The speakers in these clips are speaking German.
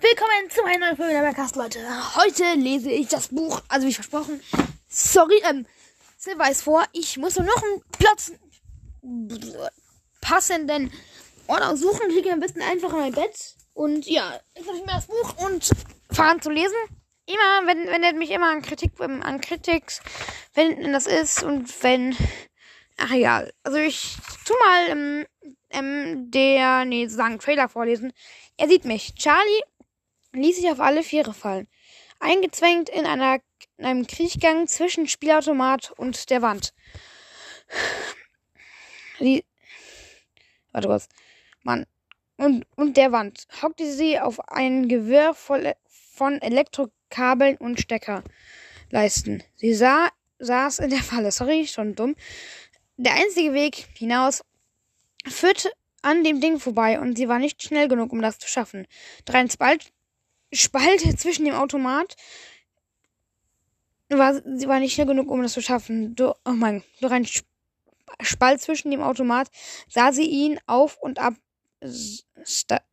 Willkommen zu einer neuen Folge der Bergkast, Leute. Heute lese ich das Buch, also wie versprochen. Sorry, ähm, Silver ist vor. Ich muss nur noch einen Platz passenden Ort aussuchen. Ich liege ein bisschen einfach in mein Bett. Und ja, ich nehme mir das Buch und fange an zu lesen. Immer, wenn, wenn er mich immer an Kritik, ähm, an Kritiks, wenn das ist und wenn, ach egal. Also ich tu mal, ähm, ähm, der, nee, sozusagen Trailer vorlesen. Er sieht mich. Charlie ließ sich auf alle Viere fallen. Eingezwängt in, einer, in einem Kriechgang zwischen Spielautomat und der Wand. Die, warte kurz. Mann. Und, und der Wand hockte sie auf ein Gewirr voll, von Elektrokabeln und Steckerleisten. Sie sah, saß in der Falle. Sorry, schon dumm. Der einzige Weg hinaus führte an dem Ding vorbei und sie war nicht schnell genug, um das zu schaffen. Durch einen Spalt, zwischen dem Automat war sie war nicht schnell genug, um das zu schaffen. Du, oh mein, durch einen Spalt zwischen dem Automat sah sie ihn auf und ab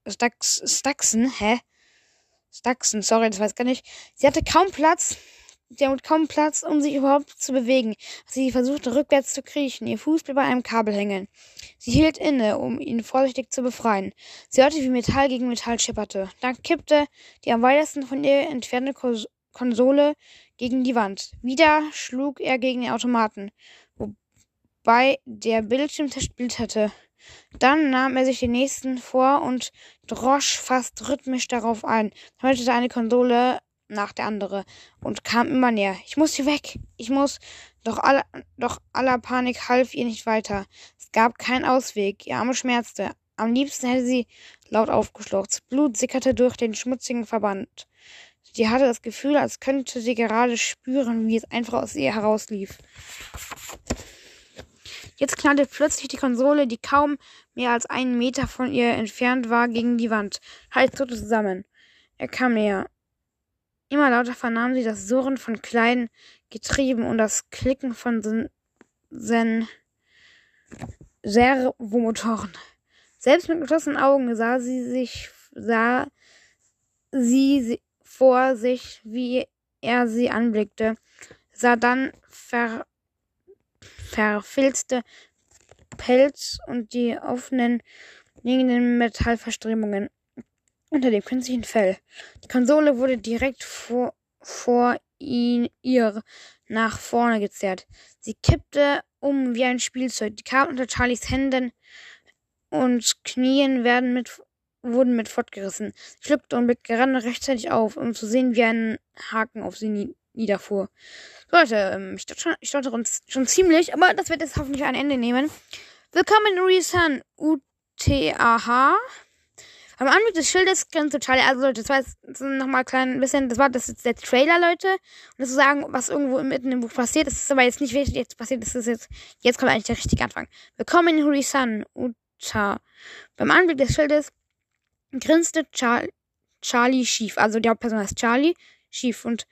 Staxen, hä? Staxen, sorry, das weiß ich gar nicht. Sie hatte kaum Platz Sie hat kaum Platz, um sich überhaupt zu bewegen. Sie versuchte rückwärts zu kriechen. Ihr Fuß blieb bei einem Kabel hängen. Sie hielt inne, um ihn vorsichtig zu befreien. Sie hörte, wie Metall gegen Metall schepperte. Dann kippte die am weitesten von ihr entfernte Konsole gegen die Wand. Wieder schlug er gegen den Automaten, wobei der Bildschirm zersplitterte. Dann nahm er sich den nächsten vor und drosch fast rhythmisch darauf ein. Dann eine Konsole nach der andere und kam immer näher. Ich muss hier weg. Ich muss. Doch aller, doch aller Panik half ihr nicht weiter. Es gab keinen Ausweg. Ihr Arme schmerzte. Am liebsten hätte sie laut aufgeschluchzt. Blut sickerte durch den schmutzigen Verband. Sie hatte das Gefühl, als könnte sie gerade spüren, wie es einfach aus ihr herauslief. Jetzt knallte plötzlich die Konsole, die kaum mehr als einen Meter von ihr entfernt war, gegen die Wand. Halt zuckte zusammen. Er kam näher. Immer lauter vernahm sie das Surren von kleinen Getrieben und das Klicken von Sen, Servomotoren. Selbst mit geschlossenen Augen sah sie sich, sah sie vor sich, wie er sie anblickte, sah dann ver, verfilzte Pelz und die offenen, liegenden Metallverströmungen unter dem künstlichen Fell. Die Konsole wurde direkt vor, vor ihn ihr nach vorne gezerrt. Sie kippte um wie ein Spielzeug. Die Karten unter Charlies Händen und Knien werden mit, wurden mit fortgerissen. Sie schlüpfte und blickte gerade rechtzeitig auf, um zu sehen, wie ein Haken auf sie niederfuhr. So, Leute, ähm, ich stotter uns schon ziemlich, aber das wird jetzt hoffentlich ein Ende nehmen. Willkommen in Resan UTAH. Am Anblick des Schildes ganz total, also Leute, das war jetzt nochmal klein bisschen, das war das ist der Trailer, Leute. Und das zu sagen, was irgendwo mitten im Buch passiert, das ist aber jetzt nicht wirklich jetzt passiert, das ist jetzt, jetzt kommt eigentlich der richtige Anfang. Willkommen in Hurisan, Uta. Beim Anblick des Schildes grinste Char Charlie schief, also die Hauptperson heißt Charlie, schief und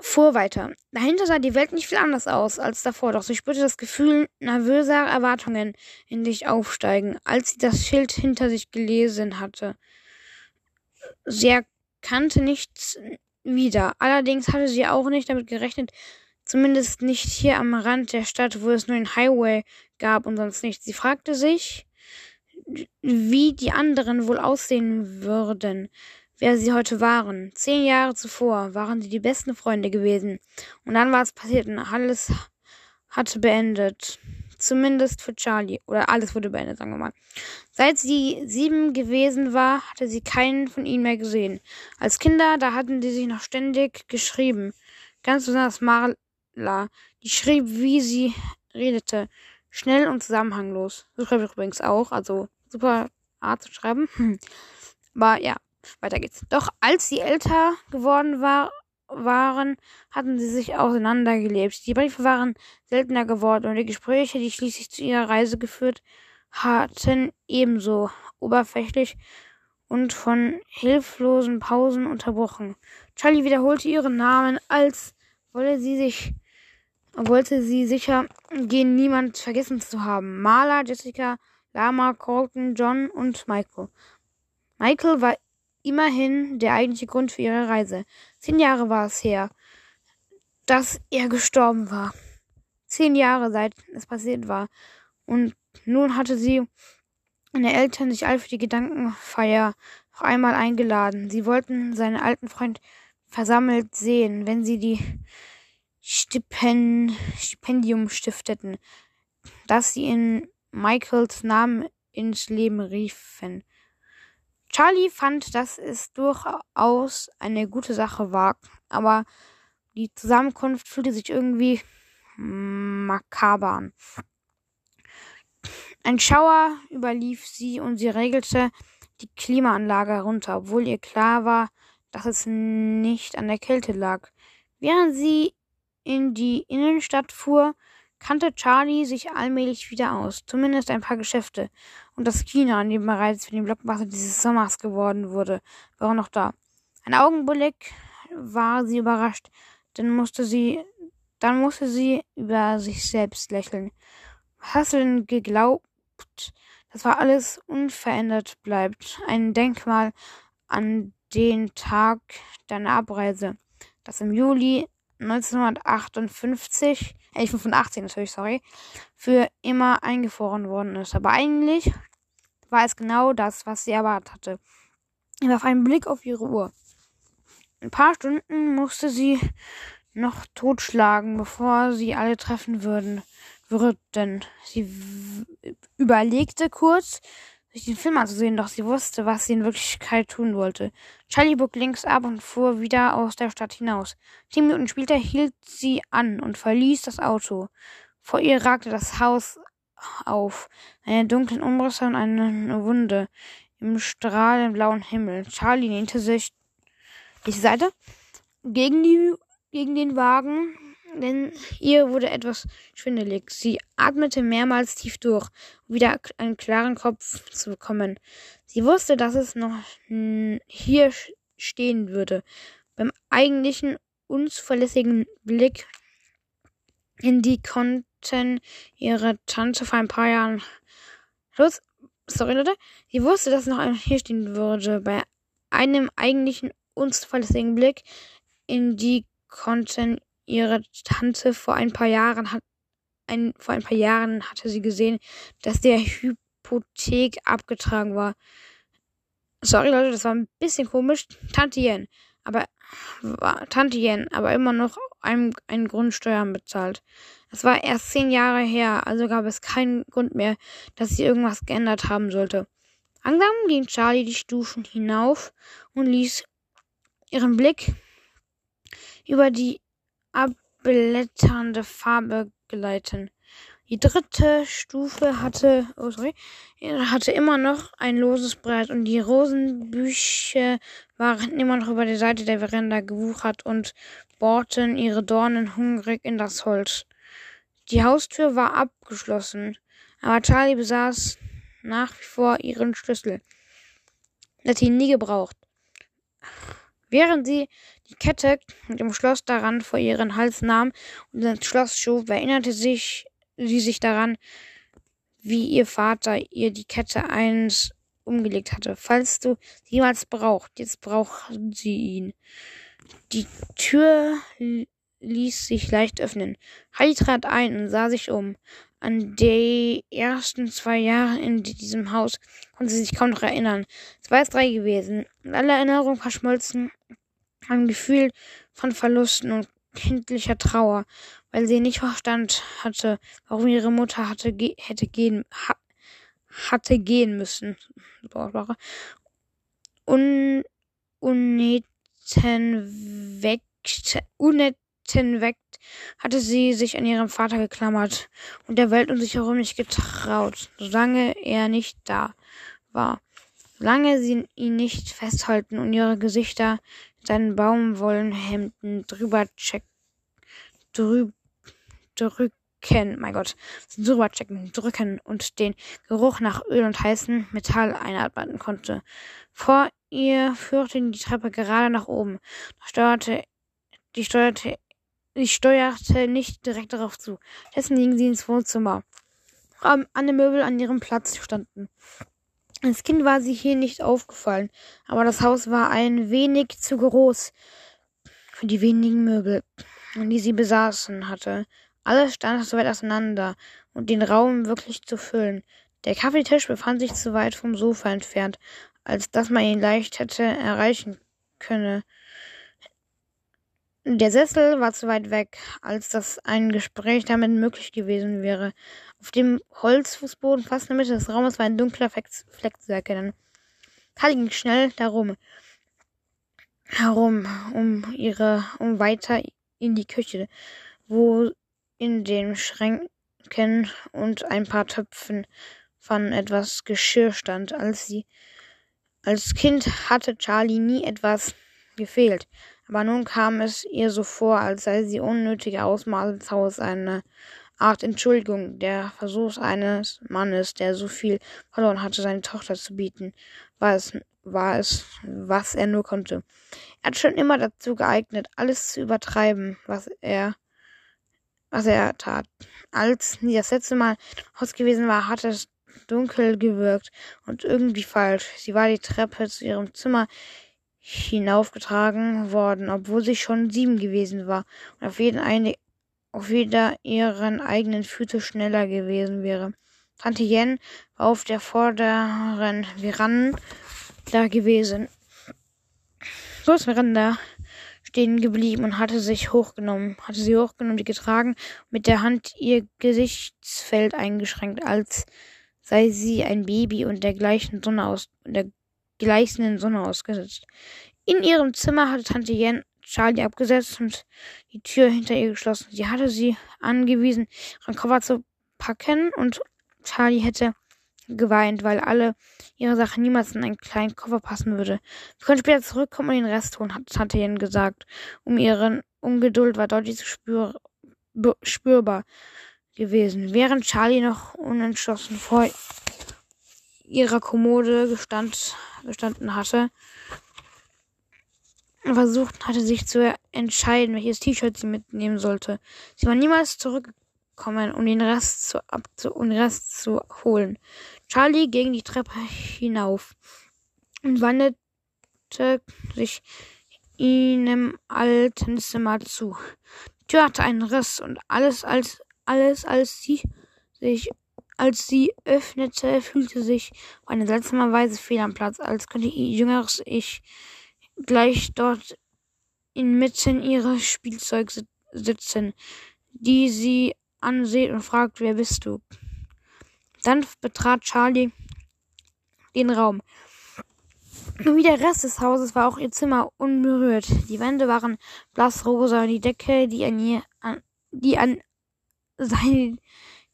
fuhr weiter. Dahinter sah die Welt nicht viel anders aus als davor, doch sie spürte das Gefühl nervöser Erwartungen in sich aufsteigen, als sie das Schild hinter sich gelesen hatte. Sie erkannte nichts wieder. Allerdings hatte sie auch nicht damit gerechnet, zumindest nicht hier am Rand der Stadt, wo es nur einen Highway gab und sonst nichts. Sie fragte sich, wie die anderen wohl aussehen würden wer sie heute waren. Zehn Jahre zuvor waren sie die besten Freunde gewesen. Und dann war es passiert und alles hatte beendet. Zumindest für Charlie. Oder alles wurde beendet, sagen wir mal. Seit sie sieben gewesen war, hatte sie keinen von ihnen mehr gesehen. Als Kinder, da hatten sie sich noch ständig geschrieben. Ganz besonders Marla. Die schrieb, wie sie redete. Schnell und zusammenhanglos. So schreibe ich übrigens auch. Also super Art zu schreiben. Aber ja, weiter geht's. Doch als sie älter geworden war, waren, hatten sie sich auseinandergelebt. Die Briefe waren seltener geworden und die Gespräche, die schließlich zu ihrer Reise geführt hatten, ebenso oberflächlich und von hilflosen Pausen unterbrochen. Charlie wiederholte ihren Namen, als wolle sie sich, wollte sie sicher gehen, niemand vergessen zu haben. Marla, Jessica, Lama, Colton, John und Michael. Michael war immerhin der eigentliche Grund für ihre Reise. Zehn Jahre war es her, dass er gestorben war. Zehn Jahre seit es passiert war. Und nun hatte sie meine Eltern sich all für die Gedankenfeier noch einmal eingeladen. Sie wollten seinen alten Freund versammelt sehen, wenn sie die Stipen Stipendium stifteten, das sie in Michaels Namen ins Leben riefen. Charlie fand, dass es durchaus eine gute Sache war, aber die Zusammenkunft fühlte sich irgendwie makaber an. Ein Schauer überlief sie und sie regelte die Klimaanlage herunter, obwohl ihr klar war, dass es nicht an der Kälte lag. Während sie in die Innenstadt fuhr, kannte Charlie sich allmählich wieder aus, zumindest ein paar Geschäfte. Und das Kino, an dem bereits für den Blockbuster dieses Sommers geworden wurde, war noch da. Ein Augenblick war sie überrascht, dann musste sie, dann musste sie über sich selbst lächeln. Hast du denn geglaubt, dass war alles unverändert bleibt? Ein Denkmal an den Tag deiner Abreise, das im Juli 1958, äh, 85 natürlich, sorry, für immer eingefroren worden ist. Aber eigentlich war es genau das, was sie erwartet hatte. Warf einen Blick auf ihre Uhr. Ein paar Stunden musste sie noch totschlagen, bevor sie alle treffen würden. würden. Sie überlegte kurz, sich den Film anzusehen, doch sie wusste, was sie in Wirklichkeit tun wollte. Charlie bog links ab und fuhr wieder aus der Stadt hinaus. Zehn Minuten später hielt sie an und verließ das Auto. Vor ihr ragte das Haus auf, eine dunklen Umrisse und eine Wunde im strahlend blauen Himmel. Charlie lehnte sich die Seite gegen die gegen den Wagen denn ihr wurde etwas schwindelig. Sie atmete mehrmals tief durch, um wieder einen klaren Kopf zu bekommen. Sie wusste, dass es noch hier stehen würde. Beim eigentlichen unzuverlässigen Blick in die konnten ihre Tante vor ein paar Jahren Schluss, sorry Leute, sie wusste, dass noch hier stehen würde. Bei einem eigentlichen unzuverlässigen Blick in die konnten ihre Tante vor ein paar Jahren hat ein, vor ein paar Jahren hatte sie gesehen, dass der Hypothek abgetragen war. Sorry Leute, das war ein bisschen komisch. Tante Yen, aber Tante Yen, aber immer noch einen, einen Grundsteuern bezahlt. Es war erst zehn Jahre her, also gab es keinen Grund mehr, dass sie irgendwas geändert haben sollte. Langsam ging Charlie die Stufen hinauf und ließ ihren Blick über die abblätternde Farbe gleiten. Die dritte Stufe hatte, oh sorry, hatte immer noch ein loses Brett und die Rosenbüsche waren immer noch über der Seite der Veranda gewuchert und bohrten ihre Dornen hungrig in das Holz. Die Haustür war abgeschlossen, aber Charlie besaß nach wie vor ihren Schlüssel. Er hat ihn nie gebraucht. Während sie die Kette mit dem Schloss daran vor ihren Hals nahm und ins Schloss schob, erinnerte sich sie sich daran, wie ihr Vater ihr die Kette eins umgelegt hatte. Falls du sie jemals braucht, jetzt braucht sie ihn. Die Tür ließ sich leicht öffnen. Heidi trat ein und sah sich um. An die ersten zwei Jahre in diesem Haus konnte sie sich kaum noch erinnern. Es war jetzt drei gewesen. Alle Erinnerungen verschmolzen ein Gefühl von Verlusten und kindlicher Trauer, weil sie nicht verstand hatte, warum ihre Mutter hatte ge hätte gehen ha hatte gehen müssen. Un unneten weckt, unneten weckt, hatte sie sich an ihrem Vater geklammert und der Welt um sich herum nicht getraut, solange er nicht da war. Solange sie ihn nicht festhalten und ihre Gesichter seinen Baumwollenhemden drüber check, drüb, drücken, mein Gott, drüber checken, drücken und den Geruch nach Öl und heißem Metall einatmen konnte. Vor ihr führte die Treppe gerade nach oben. Steuerte, die steuerte, die steuerte nicht direkt darauf zu. Dessen ging sie ins Wohnzimmer. An den Möbel an ihrem Platz standen. Als Kind war sie hier nicht aufgefallen, aber das Haus war ein wenig zu groß für die wenigen Möbel, die sie besaßen hatte. Alles stand so weit auseinander, um den Raum wirklich zu füllen. Der Kaffeetisch befand sich zu weit vom Sofa entfernt, als dass man ihn leicht hätte erreichen könne. Der Sessel war zu weit weg, als dass ein Gespräch damit möglich gewesen wäre. Auf dem Holzfußboden fast in der Mitte des Raumes war ein dunkler Fleck zu erkennen. Kali ging schnell darum, herum, um ihre, um weiter in die Küche, wo in den Schränken und ein paar Töpfen von etwas Geschirr stand. Als sie als Kind hatte Charlie nie etwas gefehlt, aber nun kam es ihr so vor, als sei sie unnötige Ausmaße des Hauses eine Art Entschuldigung, der Versuch eines Mannes, der so viel verloren hatte, seine Tochter zu bieten, war es, war es, was er nur konnte. Er hat schon immer dazu geeignet, alles zu übertreiben, was er, was er tat. Als sie das letzte Mal Haus gewesen war, hatte es dunkel gewirkt und irgendwie falsch. Sie war die Treppe zu ihrem Zimmer hinaufgetragen worden, obwohl sie schon sieben gewesen war und auf jeden eine, auf jeder ihren eigenen Füße schneller gewesen wäre. Tante Jen war auf der vorderen Veranda gewesen. So ist Veranda stehen geblieben und hatte sich hochgenommen, hatte sie hochgenommen, die getragen, mit der Hand ihr Gesichtsfeld eingeschränkt, als sei sie ein Baby und der gleichen Sonne aus, der gleißenden Sonne ausgesetzt. In ihrem Zimmer hatte Tante Jen Charlie abgesetzt und die Tür hinter ihr geschlossen. Sie hatte sie angewiesen, ihren Koffer zu packen und Charlie hätte geweint, weil alle ihre Sachen niemals in einen kleinen Koffer passen würde. Wir können später zurückkommen und den Rest holen, hat Tante Jen gesagt. Um ihren Ungeduld war deutlich spür, spürbar gewesen. Während Charlie noch unentschlossen vor ihrer Kommode gestand, gestanden hatte, versucht hatte, sich zu entscheiden, welches T-Shirt sie mitnehmen sollte. Sie war niemals zurückgekommen, um den Rest zu, abzu um den Rest zu holen. Charlie ging die Treppe hinauf und wanderte sich ihnen alten Zimmer zu. Die Tür hatte einen Riss und alles als alles, als sie sich als sie öffnete, fühlte sich eine seltsame Weise fehl am Platz, als könnte ihr jüngeres Ich gleich dort inmitten ihres Spielzeugs sitzen, die sie ansieht und fragt, wer bist du? Dann betrat Charlie den Raum. Nur wie der Rest des Hauses war auch ihr Zimmer unberührt. Die Wände waren blassrosa und die Decke, die an ihr, an, die an seine,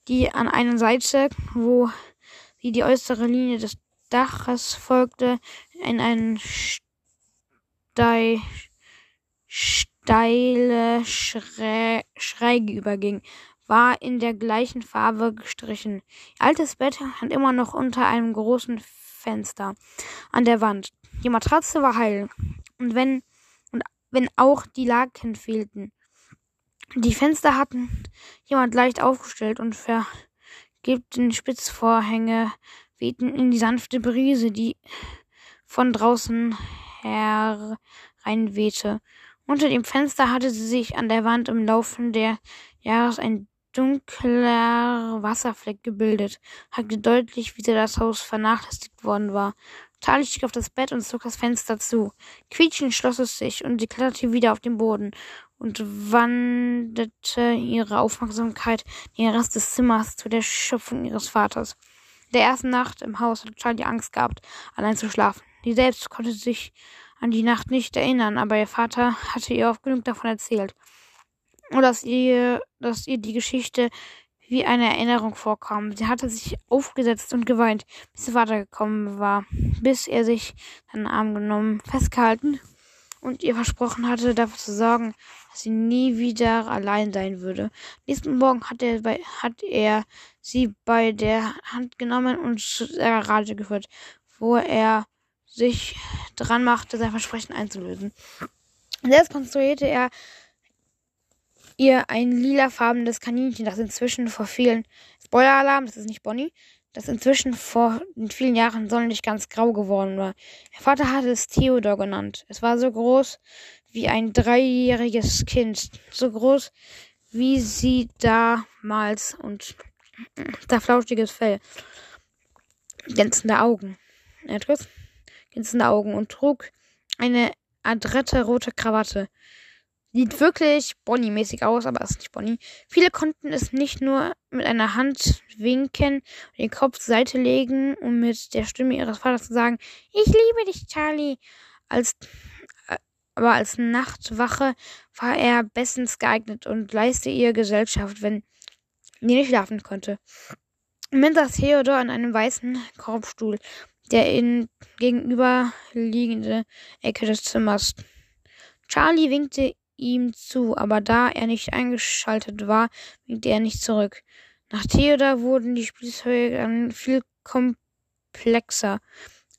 die an einer Seite, wo sie die äußere Linie des Daches folgte, in einen stei steile Schrä Schräge überging, war in der gleichen Farbe gestrichen. Ihr altes Bett stand immer noch unter einem großen Fenster an der Wand. Die Matratze war heil. Und wenn, und wenn auch die Laken fehlten. Die Fenster hatten jemand leicht aufgestellt und vergilbten Spitzvorhänge wehten in die sanfte Brise, die von draußen hereinwehte. Unter dem Fenster hatte sie sich an der Wand im Laufe der Jahres ein dunkler Wasserfleck gebildet, hatte deutlich, wie das Haus vernachlässigt worden war. Charlie stieg auf das Bett und zog das Fenster zu. Quietschend schloss es sich und sie kletterte wieder auf den Boden und wandte ihre Aufmerksamkeit den Rest des Zimmers zu der Schöpfung ihres Vaters. In der ersten Nacht im Haus hatte Charlie Angst gehabt, allein zu schlafen. Sie selbst konnte sich an die Nacht nicht erinnern, aber ihr Vater hatte ihr oft genug davon erzählt. Und dass ihr, dass ihr die Geschichte wie eine Erinnerung vorkam. Sie hatte sich aufgesetzt und geweint, bis ihr Vater gekommen war, bis er sich seinen Arm genommen, festgehalten und ihr versprochen hatte, dafür zu sorgen, sie nie wieder allein sein würde. Nächsten Morgen hat er, bei, hat er sie bei der Hand genommen und zu der Garage geführt, wo er sich dran machte, sein Versprechen einzulösen. Selbst konstruierte er ihr ein lilafarbenes Kaninchen, das inzwischen vor vielen Spoiler-Alarm, das ist nicht Bonnie, das inzwischen vor vielen Jahren sonderlich ganz grau geworden war. Ihr Vater hatte es Theodor genannt. Es war so groß wie ein dreijähriges Kind, so groß wie sie damals und da flauschiges Fell, glänzende Augen. Er trug glänzende Augen und trug eine adrette rote Krawatte. Sieht wirklich Bonnie-mäßig aus, aber ist nicht Bonnie. Viele konnten es nicht nur mit einer Hand winken und den Kopf zur Seite legen, um mit der Stimme ihres Vaters zu sagen, ich liebe dich, Charlie. Als, aber als Nachtwache war er bestens geeignet und leistete ihr Gesellschaft, wenn sie nicht schlafen konnte. Min saß Theodor an einem weißen Korbstuhl, der in gegenüberliegende Ecke des Zimmers. Charlie winkte ihm zu, aber da er nicht eingeschaltet war, winkte er nicht zurück. Nach Theodor wurden die Spielzeuge dann viel komplexer.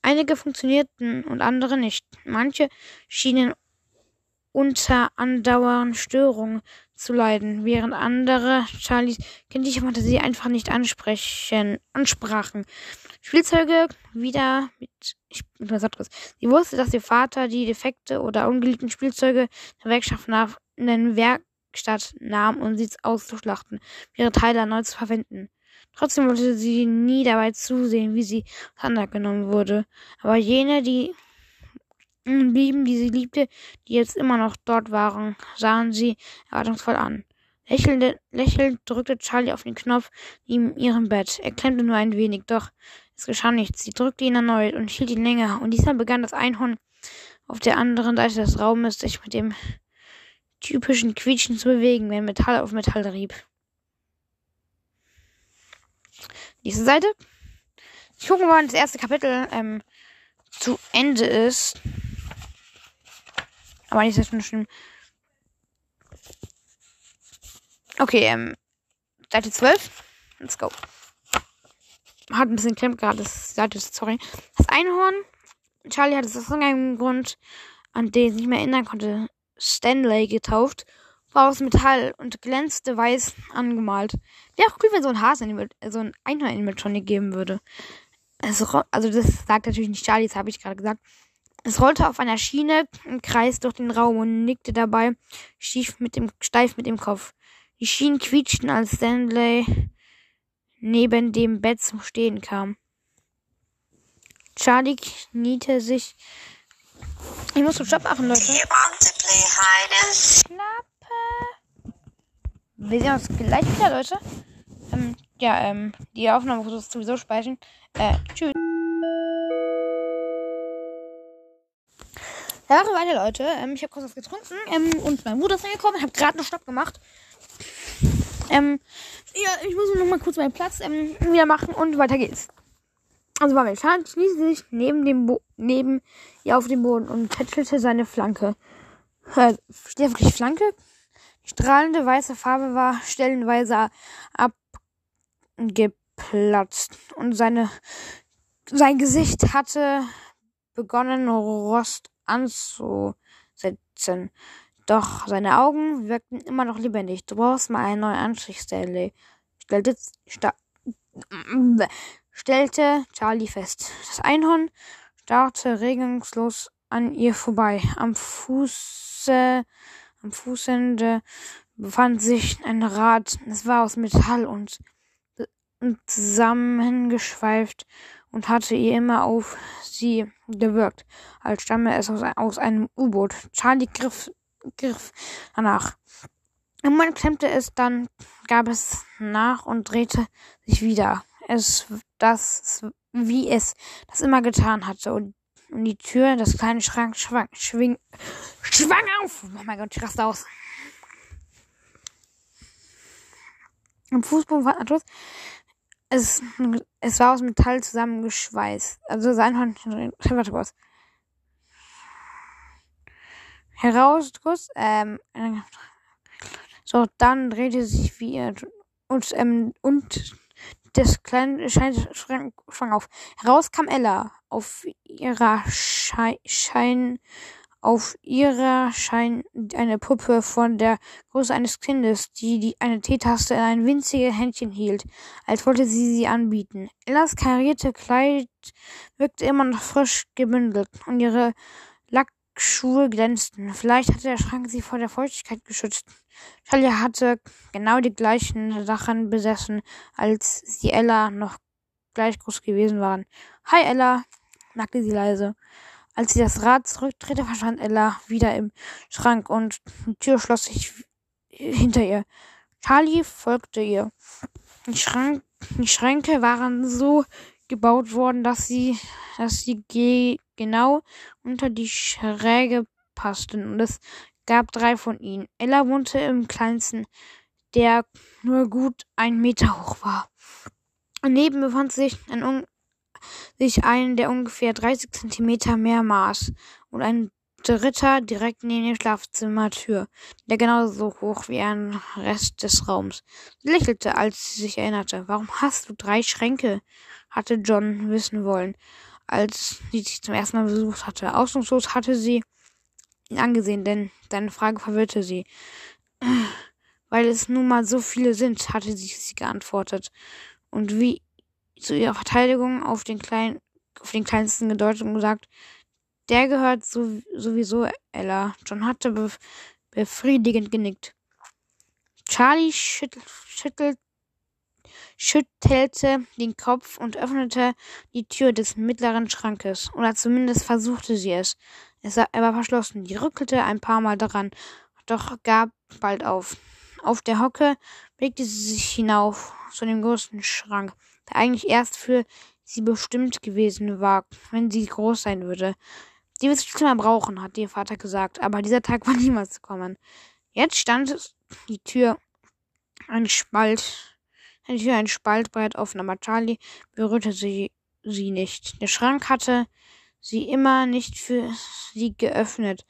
Einige funktionierten und andere nicht. Manche schienen unter andauernden Störungen zu leiden, während andere Charlies kindliche Fantasie einfach nicht ansprechen, ansprachen. Spielzeuge wieder mit ich, was anderes. Sie wusste, dass ihr Vater die defekte oder ungeliebten Spielzeuge der Werkstatt nach in Werkstatt nahm, um sie auszuschlachten, ihre Teile erneut zu verwenden. Trotzdem wollte sie nie dabei zusehen, wie sie auseinandergenommen wurde. Aber jene, die blieben, die sie liebte, die jetzt immer noch dort waren, sahen sie erwartungsvoll an. Lächelnd, lächelnd drückte Charlie auf den Knopf neben ihrem Bett. Er klemmte nur ein wenig, doch es geschah nichts. Sie drückte ihn erneut und hielt ihn länger, und diesmal begann das Einhorn auf der anderen Seite des Raumes sich mit dem typischen Quietschen zu bewegen, wenn Metall auf Metall rieb. Diese Seite. Ich gucke mal, wann das erste Kapitel ähm, zu Ende ist. Aber nicht so schlimm. Okay, ähm, Seite 12. Let's go. Hat ein bisschen klemmt gerade, das Seite, sorry. Das Einhorn. Charlie hat es aus irgendeinem Grund, an den ich nicht mehr erinnern konnte, Stanley getauft. War aus Metall und glänzte weiß angemalt. Wäre auch cool, wenn so ein Hasen, so ein Einhorn-Animatronic geben würde. Also, also das sagt natürlich nicht Charlie, das habe ich gerade gesagt. Es rollte auf einer Schiene im Kreis durch den Raum und nickte dabei schief mit dem, steif mit dem Kopf. Die Schienen quietschten, als Stanley neben dem Bett zum Stehen kam. Charlie kniete sich. Ich muss zum Stopp machen, Leute. Klappe. Wir sehen uns gleich wieder, Leute. Ähm, ja, ähm, die Aufnahme muss sowieso speichern. Äh, tschüss. Ja, weiter, Leute. Ähm, ich habe kurz was getrunken ähm, und mein Bruder ist reingekommen. habe gerade einen Stopp gemacht. Ähm, ja, ich muss noch mal kurz meinen Platz ähm, wieder machen und weiter geht's. Also war mein Schaden schließe sich neben dem Bo neben ihr auf dem Boden und tätschelte seine Flanke. Äh, steht wirklich Flanke? Strahlende weiße Farbe war stellenweise abgeplatzt und seine sein Gesicht hatte begonnen Rost anzusetzen. Doch seine Augen wirkten immer noch lebendig. Du brauchst mal einen neuen Anstrich, Stanley. Stellte, sta stellte Charlie fest. Das Einhorn starrte regungslos an ihr vorbei. Am Fuße, am Fußende befand sich ein Rad. Es war aus Metall und, und zusammengeschweift und hatte ihr immer auf sie gewirkt, als stamme es aus, aus einem U-Boot. Charlie griff, griff danach. Irgendwann klemmte es, dann gab es nach und drehte sich wieder. Es, das, wie es das immer getan hatte. Und, und die Tür des kleinen Schranks schwang, schwing, schwang auf. Oh mein Gott, ich raste aus. Am Fußboden war Anschluss es, es war aus Metall zusammengeschweißt. Also sein Hand. Warte kurz. Heraus, kurz. Ähm, so, dann drehte sich wie und, ähm, und das kleine Schein schwang auf. Heraus kam Ella auf ihrer Schei Schein Auf ihrer scheint eine Puppe von der Größe eines Kindes, die, die eine Teetaste in ein winziges Händchen hielt, als wollte sie sie anbieten. Ellas karierte Kleid wirkte immer noch frisch gebündelt und ihre Lackschuhe glänzten. Vielleicht hatte der Schrank sie vor der Feuchtigkeit geschützt. Charlie hatte genau die gleichen Sachen besessen, als sie Ella noch gleich groß gewesen waren. Hi Ella, sagte sie leise. Als sie das Rad zurückdrehte, verschwand Ella wieder im Schrank und die Tür schloss sich hinter ihr. Charlie folgte ihr. Die, Schrank, die Schränke waren so gebaut worden, dass sie, dass sie ge genau unter die Schräge passten und es gab drei von ihnen. Ella wohnte im kleinsten, der nur gut ein Meter hoch war. Daneben befand sich ein sich ein, der ungefähr 30 Zentimeter mehr maß und ein dritter direkt neben der Schlafzimmertür, der genauso hoch wie ein Rest des Raums. Sie lächelte, als sie sich erinnerte. Warum hast du drei Schränke? hatte John wissen wollen, als sie sich zum ersten Mal besucht hatte. Ausnahmslos hatte sie ihn angesehen, denn seine Frage verwirrte sie. Weil es nun mal so viele sind, hatte sie, sie geantwortet. Und wie zu ihrer Verteidigung auf den kleinen, auf den kleinsten gedeutet und gesagt, der gehört so, sowieso Ella. John hatte bef befriedigend genickt. Charlie schüttel, schüttelt, schüttelte den Kopf und öffnete die Tür des mittleren Schrankes. Oder zumindest versuchte sie es. es er war verschlossen. Die rückelte ein paar Mal daran, doch gab bald auf. Auf der Hocke blickte sie sich hinauf zu dem großen Schrank der eigentlich erst für sie bestimmt gewesen war, wenn sie groß sein würde. Die wird sich mal brauchen, hat ihr Vater gesagt, aber dieser Tag war niemals zu kommen. Jetzt stand die Tür ein Spalt, die Tür ein Spalt breit offen, aber Charlie berührte sie, sie nicht. Der Schrank hatte sie immer nicht für sie geöffnet,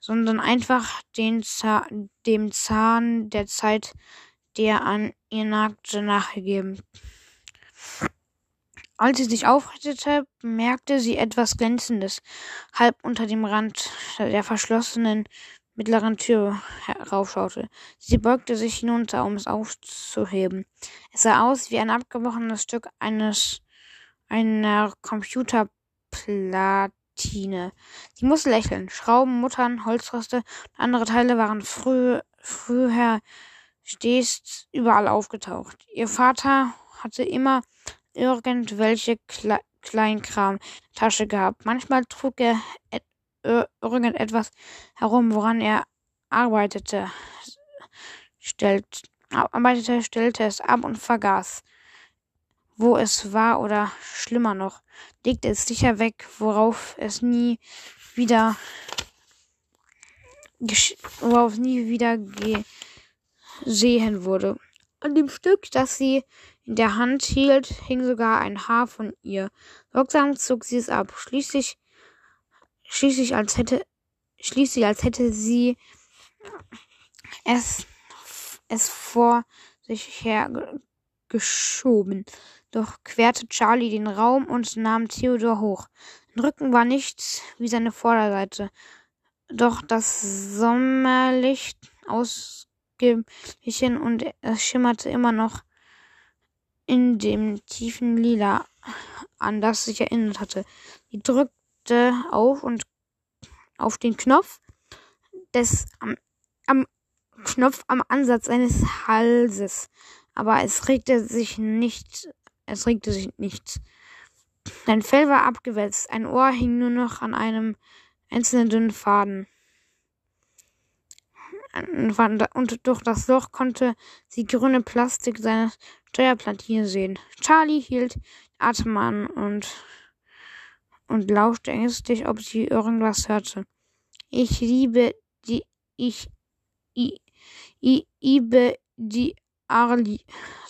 sondern einfach den Zahn, dem Zahn der Zeit, der an ihr nagte, nachgegeben. Als sie sich aufrichtete, bemerkte sie etwas Glänzendes, halb unter dem Rand der verschlossenen mittleren Tür heraufschaute. Sie beugte sich hinunter, um es aufzuheben. Es sah aus wie ein abgebrochenes Stück eines einer Computerplatine. Sie musste lächeln. Schrauben, Muttern, Holzreste und andere Teile waren früh, früher stets überall aufgetaucht. Ihr Vater hatte immer irgendwelche Kle Kleinkram Tasche gehabt. Manchmal trug er et irgendetwas herum, woran er arbeitete, stellt, arbeitete, stellte es ab und vergaß, wo es war oder schlimmer noch, legte es sicher weg, worauf es nie wieder worauf nie wieder gesehen wurde. An dem Stück, das sie in der Hand hielt, hing sogar ein Haar von ihr. Sorgsam zog sie es ab. Schließlich, schließlich als hätte, schließlich als hätte sie es, es vor sich her geschoben. Doch querte Charlie den Raum und nahm Theodor hoch. Sein Rücken war nichts wie seine Vorderseite. Doch das Sommerlicht ausgeglichen und es schimmerte immer noch in dem tiefen Lila, an das sich erinnert hatte. Sie drückte auf und auf den Knopf des am, am Knopf am Ansatz seines Halses, aber es regte sich nicht, es regte sich nichts. Sein Fell war abgewetzt, ein Ohr hing nur noch an einem einzelnen dünnen Faden und durch das Loch konnte sie grüne Plastik seiner Steuerplatine sehen. Charlie hielt Atem an und, und lauschte ängstlich, ob sie irgendwas hörte. Ich liebe die, ich, ich, ich liebe die Arli,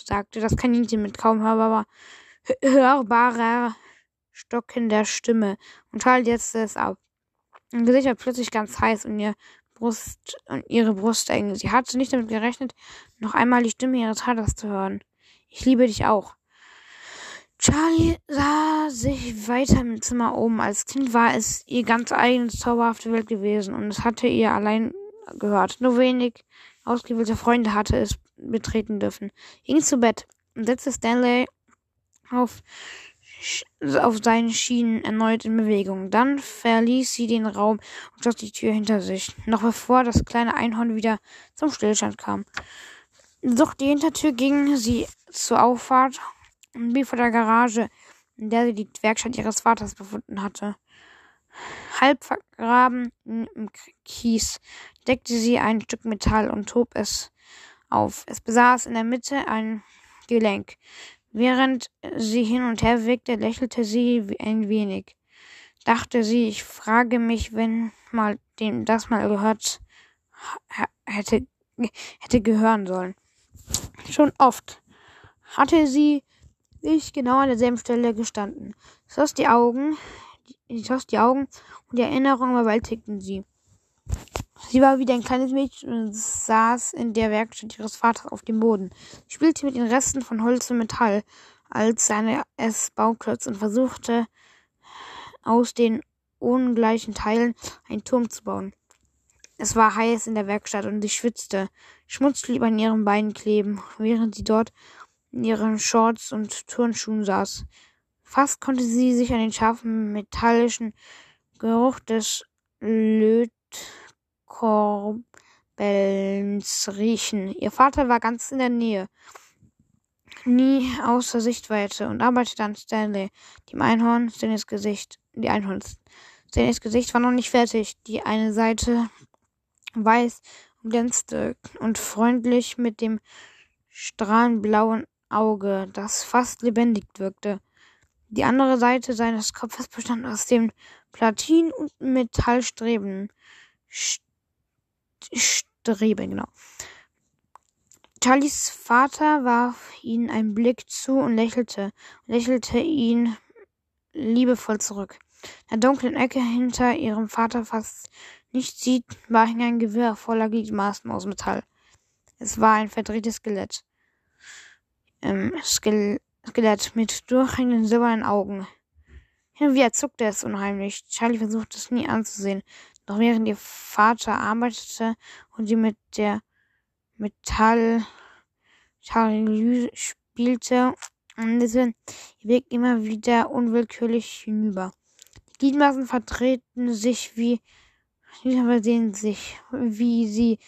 sagte das Kaninchen mit kaum hörbarer, hörbarer stockender Stimme und Charlie setzte es ab. Ihr Gesicht war plötzlich ganz heiß und ihr Brust und ihre Brust eng. Sie hatte nicht damit gerechnet, noch einmal die Stimme ihres Vaters zu hören. Ich liebe dich auch. Charlie sah sich weiter im Zimmer um. Als Kind war es ihr ganz eigene zauberhafte Welt gewesen und es hatte ihr allein gehört. Nur wenig ausgewählte Freunde hatte es betreten dürfen. Ging zu Bett und setzte Stanley auf, auf seinen Schienen erneut in Bewegung. Dann verließ sie den Raum und schloss die Tür hinter sich, noch bevor das kleine Einhorn wieder zum Stillstand kam. Durch die Hintertür ging sie zur Auffahrt und wie vor der Garage, in der sie die Werkstatt ihres Vaters befunden hatte. Halb vergraben im Kies deckte sie ein Stück Metall und hob es auf. Es besaß in der Mitte ein Gelenk. Während sie hin und her wirkte, lächelte sie ein wenig. Dachte sie, ich frage mich, wenn mal dem das mal gehört hätte, hätte gehören sollen. Schon oft hatte sie sich genau an derselben Stelle gestanden. Schloss die Augen, sie schloss die Augen und die Erinnerungen überwältigten sie. Sie war wieder ein kleines Mädchen und saß in der Werkstatt ihres Vaters auf dem Boden. Sie spielte mit den Resten von Holz und Metall als seine es Bauklötze und versuchte aus den ungleichen Teilen einen Turm zu bauen. Es war heiß in der Werkstatt und sie schwitzte. Schmutz blieb an ihren Beinen kleben, während sie dort in ihren Shorts und Turnschuhen saß. Fast konnte sie sich an den scharfen metallischen Geruch des Lötkorbelns riechen. Ihr Vater war ganz in der Nähe, nie außer Sichtweite und arbeitete an Stanley, dem Einhorn, Stanleys Gesicht, die Einhorns. Stanleys Gesicht war noch nicht fertig. Die eine Seite weiß und glänzte und freundlich mit dem strahlenblauen Auge, das fast lebendig wirkte. Die andere Seite seines Kopfes bestand aus dem Platin- und Metallstreben. Streben, genau. Charlies Vater warf ihnen einen Blick zu und lächelte, lächelte ihn liebevoll zurück. In der dunklen Ecke hinter ihrem Vater fast nicht sieht, war hing ein Gewirr voller Gliedmaßen aus Metall. Es war ein verdrehtes Skelett ähm, Skelett mit durchhängenden silbernen Augen. Hin und wieder zuckte es unheimlich. Charlie versuchte es nie anzusehen. Doch während ihr Vater arbeitete und sie mit der Metall Charlie spielte, wandelte ihr Weg immer wieder unwillkürlich hinüber. Die Gliedmaßen verdrehten sich wie, versehen sich, wie sie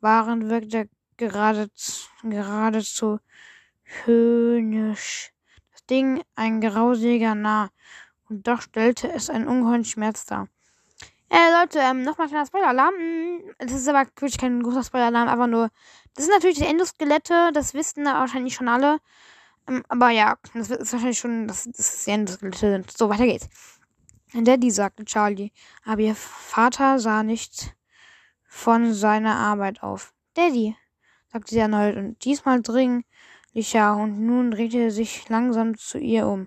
waren, wirkte geradezu, geradezu höhnisch. Das Ding ein grausiger Narr. Und doch stellte es einen ungeheuren Schmerz dar. Äh, Leute, ähm, nochmal kleiner Spoiler-Alarm. Das ist aber wirklich kein großer Spoiler-Alarm, einfach nur. Das sind natürlich die Endoskelette, das wissen da wahrscheinlich schon alle. Ähm, aber ja, das ist wahrscheinlich schon, dass das die Endoskelette sind. So, weiter geht's. Daddy, sagte Charlie, aber ihr Vater sah nicht von seiner Arbeit auf. Daddy, sagte sie erneut und diesmal dringend Licher, und nun drehte er sich langsam zu ihr um,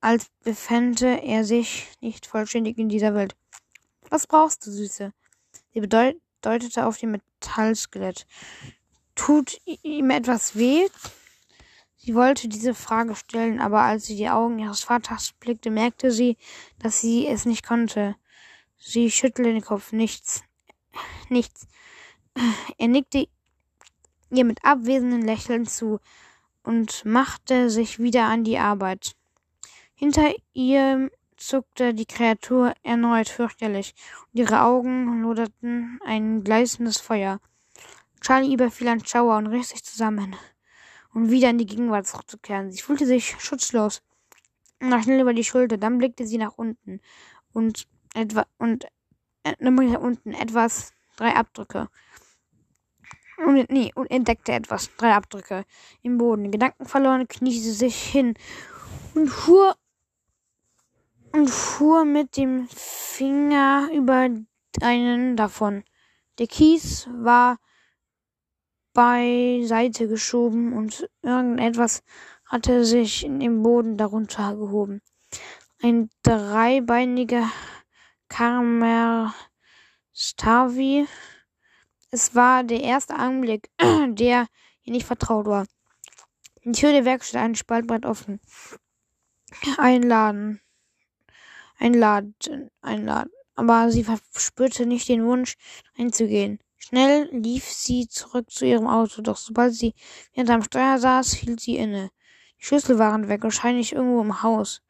als befände er sich nicht vollständig in dieser Welt. Was brauchst du, Süße? Sie bedeutete auf dem Metallskelett. Tut ihm etwas weh? Sie wollte diese Frage stellen, aber als sie die Augen ihres Vaters blickte, merkte sie, dass sie es nicht konnte. Sie schüttelte den Kopf. Nichts. Nichts. Er nickte ihr mit abwesendem Lächeln zu und machte sich wieder an die Arbeit. Hinter ihr zuckte die Kreatur erneut fürchterlich und ihre Augen loderten ein gleißendes Feuer. Charlie überfiel ein Schauer und riss sich zusammen, um wieder in die Gegenwart zurückzukehren. Sie fühlte sich schutzlos nach schnell über die Schulter, dann blickte sie nach unten und etwa und äh, unten etwas drei Abdrücke und, nee, und entdeckte etwas. Drei Abdrücke im Boden. Gedanken verloren, kniete sie sich hin und fuhr und fuhr mit dem Finger über einen davon. Der Kies war beiseite geschoben und irgendetwas hatte sich in dem Boden darunter gehoben. Ein dreibeiniger Karmer Stavi es war der erste Anblick, der ihr nicht vertraut war. Die Tür der Werkstatt ein Spalt breit offen. einladen. Einladen, einladen. Aber sie verspürte nicht den Wunsch, einzugehen. Schnell lief sie zurück zu ihrem Auto, doch sobald sie hinterm Steuer saß, hielt sie inne. Die Schlüssel waren weg, wahrscheinlich irgendwo im Haus.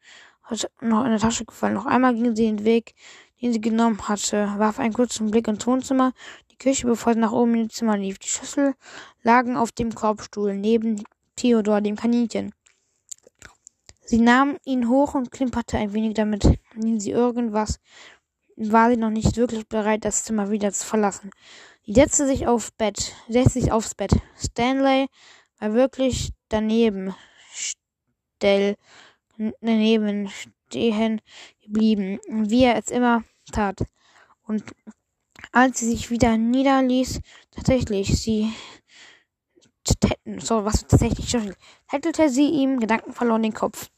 Hat noch in der Tasche gefallen. Noch einmal ging sie den Weg, den sie genommen hatte, warf einen kurzen Blick ins Wohnzimmer, die Küche, bevor sie nach oben in die Zimmer lief. Die Schlüssel lagen auf dem Korbstuhl, neben Theodor, dem Kaninchen. Sie nahm ihn hoch und klimperte ein wenig damit, indem sie irgendwas war sie noch nicht wirklich bereit, das Zimmer wieder zu verlassen. Sie setzte sich auf Bett, setzte sich aufs Bett. Stanley war wirklich daneben, stell, daneben stehen geblieben, wie er es immer tat. Und als sie sich wieder niederließ, tatsächlich, sie, so, was tatsächlich, hättelte sie ihm gedankenverloren den Kopf.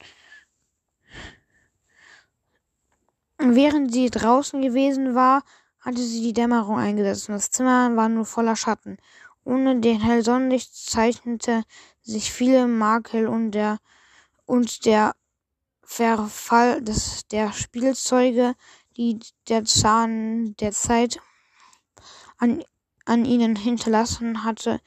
Während sie draußen gewesen war, hatte sie die Dämmerung eingesetzt und das Zimmer war nur voller Schatten. Ohne den hell Sonnenlicht zeichnete sich viele Makel und der und der Verfall des der Spielzeuge, die der Zahn der Zeit an, an ihnen hinterlassen hatte,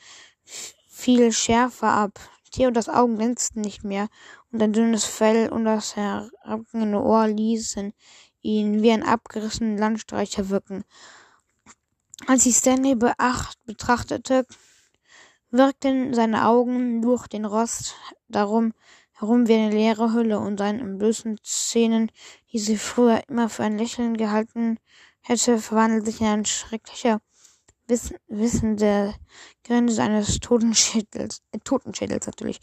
viel schärfer ab. Theodors Augen glänzten nicht mehr, und ein dünnes Fell und das herabgehende Ohr ließen ihn wie ein abgerissener Landstreicher wirken. Als sie Stanley beacht betrachtete, wirkten seine Augen durch den Rost darum herum wie eine leere Hülle und seine entblößten Zähnen, die sie früher immer für ein Lächeln gehalten hätte, verwandelte sich in ein schrecklicher, wiss wissender Grinse eines Totenschädels, äh, Totenschädels natürlich.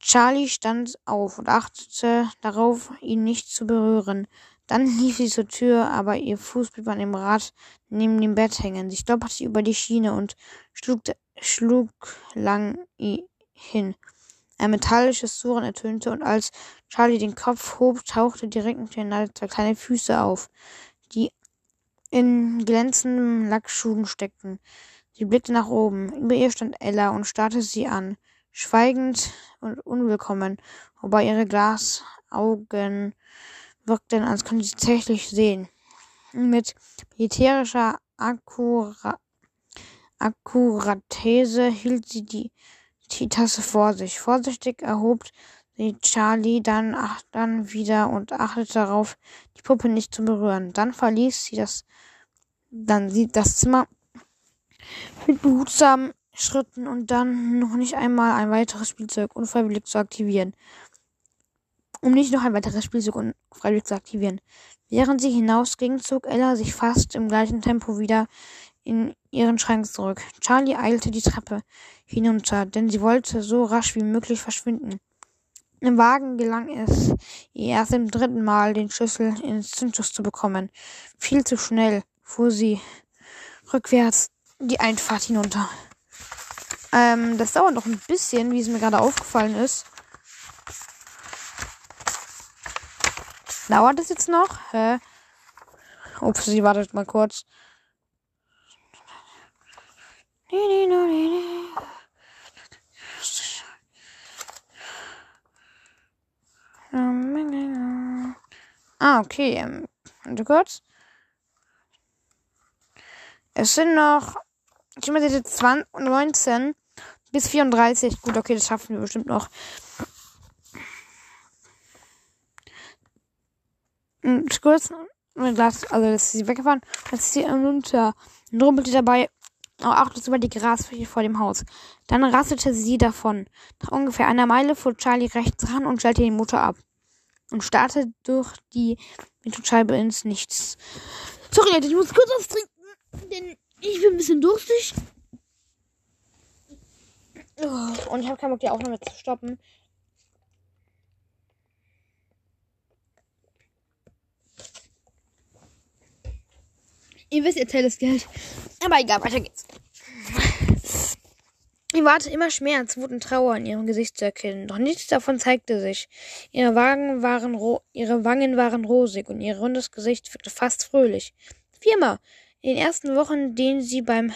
Charlie stand auf und achtete darauf, ihn nicht zu berühren. Dann lief sie zur Tür, aber ihr Fuß blieb an dem Rad neben dem Bett hängen. Sie stolperte über die Schiene und schlug, schlug lang hin. Ein metallisches Surren ertönte und als Charlie den Kopf hob, tauchte direkt unter den zwei kleine Füße auf, die in glänzenden Lackschuhen steckten. Sie blickte nach oben. Über ihr stand Ella und starrte sie an, schweigend und unwillkommen, wobei ihre Glasaugen wirkten, als könnte sie tatsächlich sehen. Mit militärischer Akkura Akkuratese hielt sie die, Tasse vor sich. Vorsichtig erhob sie Charlie dann, ach, dann wieder und achtete darauf, die Puppe nicht zu berühren. Dann verließ sie das, dann sie das Zimmer mit behutsamen Schritten und dann noch nicht einmal ein weiteres Spielzeug unfreiwillig zu aktivieren um nicht noch ein weiteres Spielzug unfreiwillig zu aktivieren. Während sie hinausging, zog Ella sich fast im gleichen Tempo wieder in ihren Schrank zurück. Charlie eilte die Treppe hinunter, denn sie wollte so rasch wie möglich verschwinden. Im Wagen gelang es ihr erst im dritten Mal, den Schlüssel ins Zündschloss zu bekommen. Viel zu schnell fuhr sie rückwärts die Einfahrt hinunter. Ähm, das dauert noch ein bisschen, wie es mir gerade aufgefallen ist. Dauert es jetzt noch? Hä? Ups, sie wartet mal kurz. Ah, okay. Ähm, warte kurz. Es sind noch, ich meine, 20, 19 bis 34. Gut, okay, das schaffen wir bestimmt noch. kurz mein Glas, also das ist sie weggefahren, jetzt ist sie runter und rumpelte dabei achtlos über die Grasfläche vor dem Haus. Dann rasselte sie davon. Nach ungefähr einer Meile fuhr Charlie rechts ran und stellte den Motor ab und starrte durch die Windschutzscheibe ins Nichts. Sorry, Leute, ich muss kurz was trinken, denn ich bin ein bisschen durstig. Und ich habe keinen Bock, die Aufnahme zu stoppen. Ihr wisst, ihr zählt das Geld. Aber egal, weiter geht's. Ihr warte immer Schmerz, Wut und Trauer in ihrem Gesicht zu erkennen. Doch nichts davon zeigte sich. Ihre, Wagen waren ihre Wangen waren rosig und ihr rundes Gesicht wirkte fast fröhlich. Viermal. In den ersten Wochen, in denen sie beim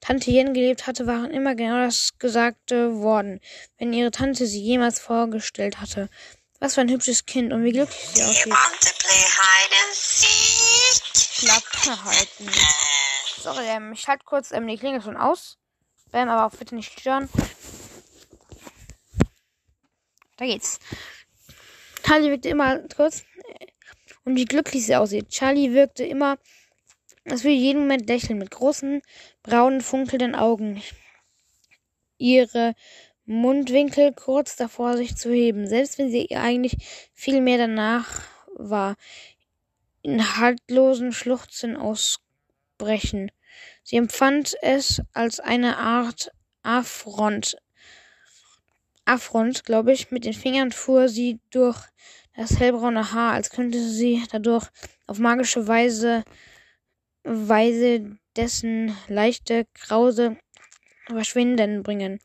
Tante Jen gelebt hatte, waren immer genau das Gesagte worden, wenn ihre Tante sie jemals vorgestellt hatte. Was für ein hübsches Kind und wie glücklich sie aussieht. Klappe halten. Sorry, ähm, ich halte kurz ähm, die Klingel schon aus. Ähm, aber auch bitte nicht stören. Da geht's. Charlie wirkte immer kurz und wie glücklich sie aussieht. Charlie wirkte immer, als würde jeden Moment lächeln mit großen, braunen, funkelnden Augen. Ihre Mundwinkel kurz davor, sich zu heben, selbst wenn sie eigentlich viel mehr danach war, in haltlosen Schluchzen ausbrechen. Sie empfand es als eine Art Affront, Affront, glaube ich. Mit den Fingern fuhr sie durch das hellbraune Haar, als könnte sie dadurch auf magische Weise, Weise dessen leichte Krause verschwinden bringen.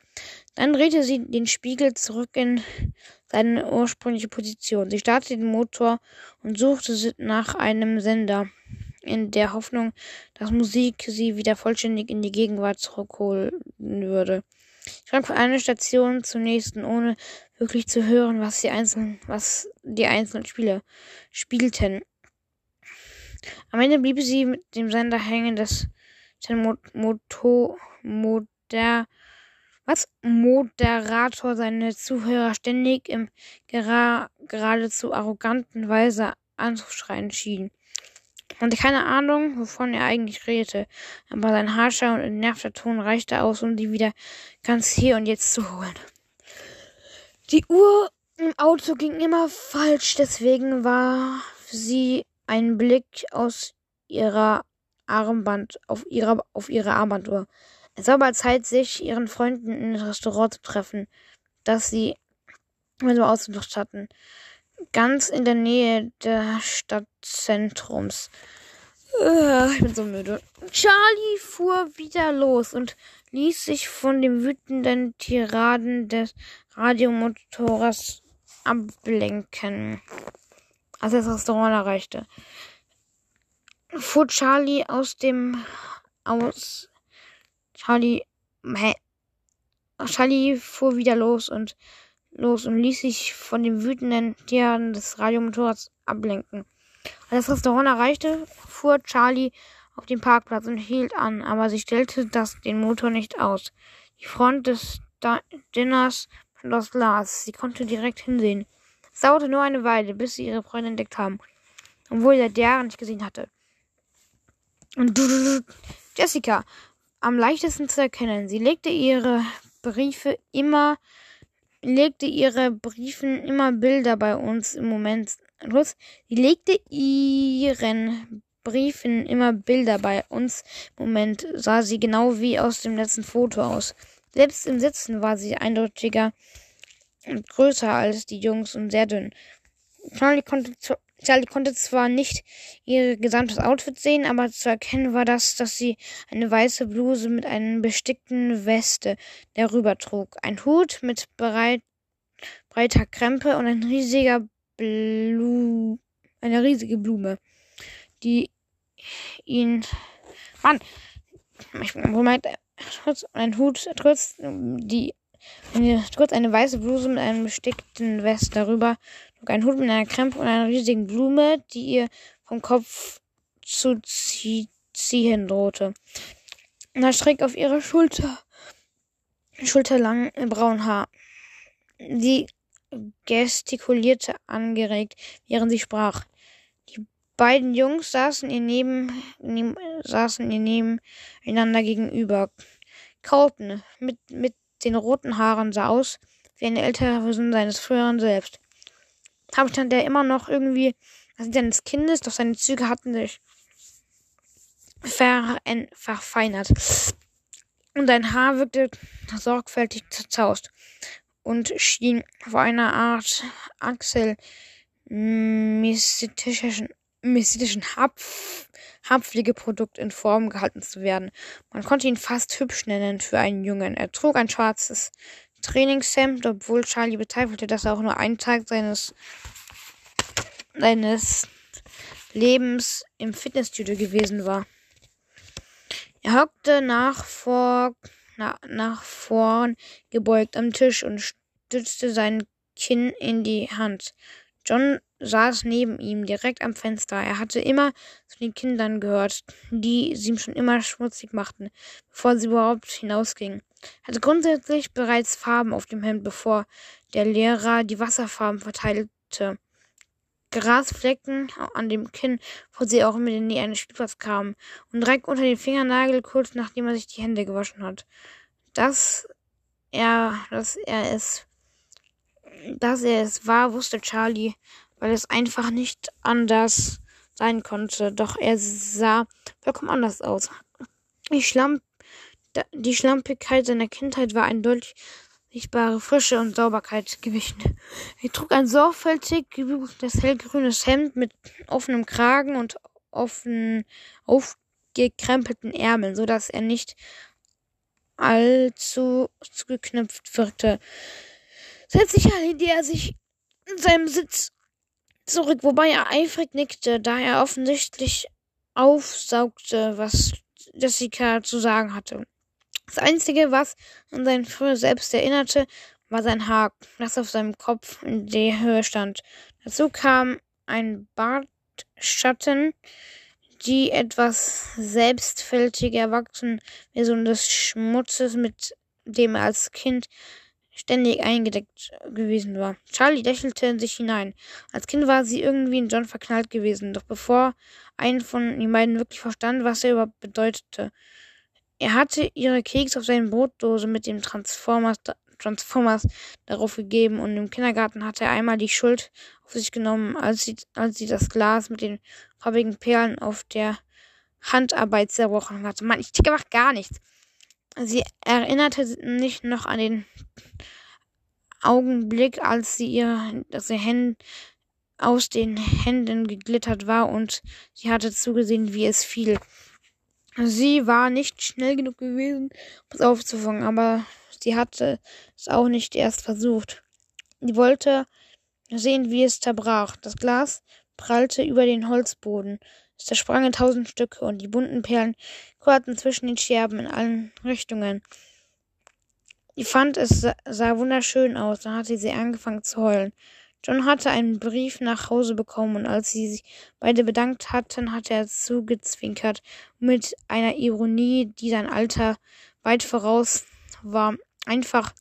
Dann drehte sie den Spiegel zurück in seine ursprüngliche Position. Sie startete den Motor und suchte nach einem Sender, in der Hoffnung, dass Musik sie wieder vollständig in die Gegenwart zurückholen würde. Ich sprang von einer Station zur nächsten, ohne wirklich zu hören, was die einzelnen, was die einzelnen Spiele spielten. Am Ende blieb sie mit dem Sender hängen, das den Motor, Moder, was Moderator seine Zuhörer ständig im gera geradezu arroganten Weise anzuschreien schien. Hatte keine Ahnung, wovon er eigentlich redete, aber sein harscher und entnervter Ton reichte aus, um sie wieder ganz hier und jetzt zu holen. Die Uhr im Auto ging immer falsch, deswegen war sie ein Blick aus ihrer Armband auf ihrer auf ihre Armbanduhr. Es war bald Zeit, sich ihren Freunden in das Restaurant zu treffen, das sie so ausgesucht hatten ganz in der Nähe des Stadtzentrums. Ich bin so müde. Charlie fuhr wieder los und ließ sich von den wütenden Tiraden des Radiomotors ablenken, als er das Restaurant erreichte. Fuhr Charlie aus dem aus Charlie hä? Charlie fuhr wieder los und los und ließ sich von den wütenden Tieren des Radiomotorrads ablenken. Als das Restaurant erreichte, fuhr Charlie auf den Parkplatz und hielt an, aber sie stellte das den Motor nicht aus. Die Front des Dinners aus Glas. Sie konnte direkt hinsehen. Es dauerte nur eine Weile, bis sie ihre Freundin entdeckt haben, obwohl sie seit Jahren nicht gesehen hatte. Und Jessica, am leichtesten zu erkennen. Sie legte ihre Briefe immer legte ihre Briefen immer Bilder bei uns im Moment. Los, sie legte ihren Briefen immer Bilder bei uns. Im Moment sah sie genau wie aus dem letzten Foto aus. Selbst im Sitzen war sie eindeutiger und größer als die Jungs und sehr dünn. Charlie konnte, Charlie konnte zwar nicht ihr gesamtes Outfit sehen, aber zu erkennen war das, dass sie eine weiße Bluse mit einer bestickten Weste darüber trug, ein Hut mit breit, breiter Krempe und ein riesiger Blu eine riesige Blume, die ihn Mann, ich meint ein Hut trotz die eine, eine weiße Bluse mit einem bestickten West darüber ein Hut mit einer Krempe und einer riesigen Blume, die ihr vom Kopf zu ziehen drohte. Und er schräg auf ihrer Schulter, schulterlang braunen Haar. Sie gestikulierte angeregt, während sie sprach. Die beiden Jungs saßen ihr neben, neben saßen ihr nebeneinander gegenüber. Colton mit, mit den roten Haaren sah aus wie eine ältere Version seines früheren Selbst. Hauptstand, der immer noch irgendwie, also seines Kindes, doch seine Züge hatten sich ver verfeinert. Und sein Haar wirkte sorgfältig zerzaust und schien vor einer Art Achsel mystischen, mystischen in Form gehalten zu werden. Man konnte ihn fast hübsch nennen für einen Jungen. Er trug ein schwarzes Trainingshemd, obwohl Charlie bezweifelte, dass er auch nur einen Tag seines, seines Lebens im Fitnessstudio gewesen war. Er hockte nach vor, na, nach vorn gebeugt am Tisch und stützte seinen Kinn in die Hand. John saß neben ihm, direkt am Fenster. Er hatte immer zu den Kindern gehört, die sie ihm schon immer schmutzig machten, bevor sie überhaupt hinausgingen. Er hatte grundsätzlich bereits Farben auf dem Hemd, bevor der Lehrer die Wasserfarben verteilte. Grasflecken an dem Kinn, wo sie auch in die einen Spielplatz kamen, und direkt unter den Fingernagel, kurz nachdem er sich die Hände gewaschen hat. Dass er, dass er es dass er es war, wusste Charlie, weil es einfach nicht anders sein konnte. Doch er sah vollkommen anders aus. Die, Schlamp die Schlampigkeit seiner Kindheit war ein deutlich sichtbare Frische und Sauberkeit gewichen. Er trug ein sorgfältig gebügeltes hellgrünes Hemd mit offenem Kragen und offen aufgekrempelten Ärmeln, so dass er nicht allzu zugeknüpft wirkte sich lehnte er sich in seinem Sitz zurück, wobei er eifrig nickte, da er offensichtlich aufsaugte, was Jessica zu sagen hatte. Das Einzige, was an sein früher Selbst erinnerte, war sein Haar, das auf seinem Kopf in der Höhe stand. Dazu kam ein Bartschatten, die etwas selbstfältige Erwachsenenversion des Schmutzes, mit dem er als Kind ständig eingedeckt gewesen war. Charlie lächelte in sich hinein. Als Kind war sie irgendwie in John verknallt gewesen, doch bevor ein von den beiden wirklich verstand, was er überhaupt bedeutete. Er hatte ihre Keks auf seine Brotdose mit dem Transformers, Transformers darauf gegeben und im Kindergarten hatte er einmal die Schuld auf sich genommen, als sie, als sie das Glas mit den farbigen Perlen auf der Handarbeit zerbrochen hatte. Mann, ich mach gar nichts. Sie erinnerte sich noch an den Augenblick, als sie ihr, dass ihr Händen aus den Händen geglittert war und sie hatte zugesehen, wie es fiel. Sie war nicht schnell genug gewesen, um es aufzufangen, aber sie hatte es auch nicht erst versucht. Sie wollte sehen, wie es zerbrach. Das Glas prallte über den Holzboden. Es zersprang in tausend Stücke und die bunten Perlen kullerten zwischen den Scherben in allen Richtungen. Ich fand, es sah wunderschön aus. Dann hatte sie angefangen zu heulen. John hatte einen Brief nach Hause bekommen und als sie sich beide bedankt hatten, hatte er zugezwinkert mit einer Ironie, die sein Alter weit voraus war, einfach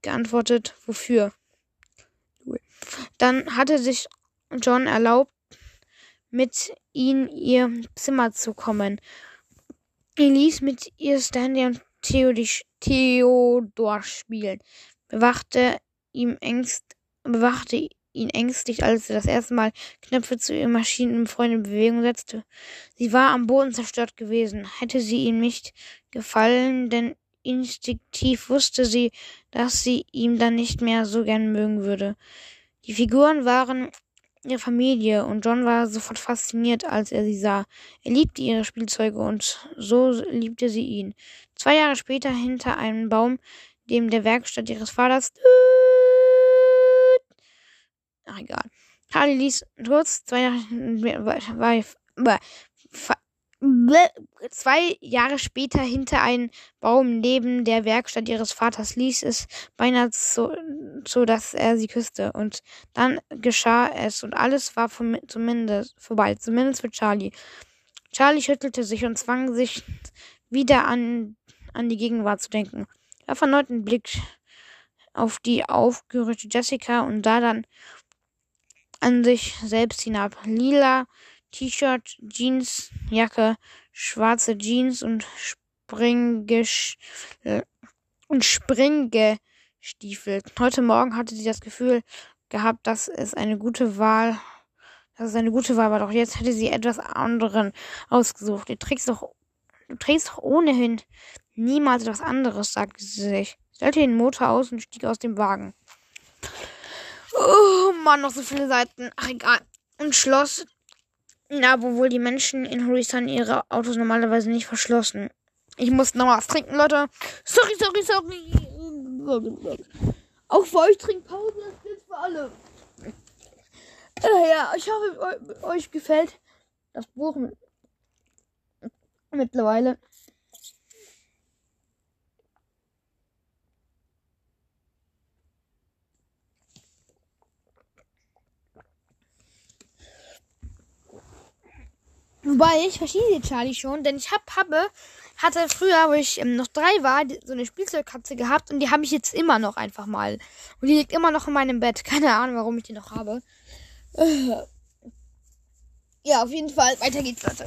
geantwortet, wofür. Dann hatte sich John erlaubt, mit in ihr Zimmer zu kommen. Er ließ mit ihr Stanley und Theodor spielen, bewachte ihm ängst, bewachte ihn ängstlich, als er das erste Mal Knöpfe zu ihren Maschinenfreundin in Bewegung setzte. Sie war am Boden zerstört gewesen. Hätte sie ihm nicht gefallen, denn instinktiv wusste sie, dass sie ihm dann nicht mehr so gern mögen würde. Die Figuren waren ihre Familie und John war sofort fasziniert, als er sie sah. Er liebte ihre Spielzeuge und so liebte sie ihn. Zwei Jahre später hinter einem Baum, dem der Werkstatt ihres Vaters. Ach egal. Harley ließ kurz zwei Jahre war, Zwei Jahre später hinter einem Baum neben der Werkstatt ihres Vaters ließ es beinahe so, so dass er sie küsste. Und dann geschah es und alles war zumindest vorbei, zumindest für Charlie. Charlie schüttelte sich und zwang sich wieder an, an die Gegenwart zu denken. Er erneut einen Blick auf die aufgerührte Jessica und sah dann an sich selbst hinab. Lila T-Shirt, Jeans, Jacke, schwarze Jeans und Springgesch und Springestiefel. Heute Morgen hatte sie das Gefühl gehabt, dass es eine gute Wahl, dass es eine gute Wahl war. Doch jetzt hätte sie etwas anderen ausgesucht. Du trägst doch, du trägst doch ohnehin niemals etwas anderes, sagte sie sich. Stellte den Motor aus und stieg aus dem Wagen. Oh Mann, noch so viele Seiten. Ach egal. Und schloss ja, wo wohl die Menschen in Horizon ihre Autos normalerweise nicht verschlossen. Ich muss noch was trinken, Leute. Sorry, sorry, sorry. Auch für euch Trinkpause, das gilt für alle. Äh, ja, ich hoffe, euch gefällt das Buch mittlerweile. Wobei, ich verstehe Charlie schon, denn ich hab, habe, hatte früher, wo ich ähm, noch drei war, so eine Spielzeugkatze gehabt und die habe ich jetzt immer noch einfach mal. Und die liegt immer noch in meinem Bett. Keine Ahnung, warum ich die noch habe. Äh. Ja, auf jeden Fall. Weiter geht's, Leute.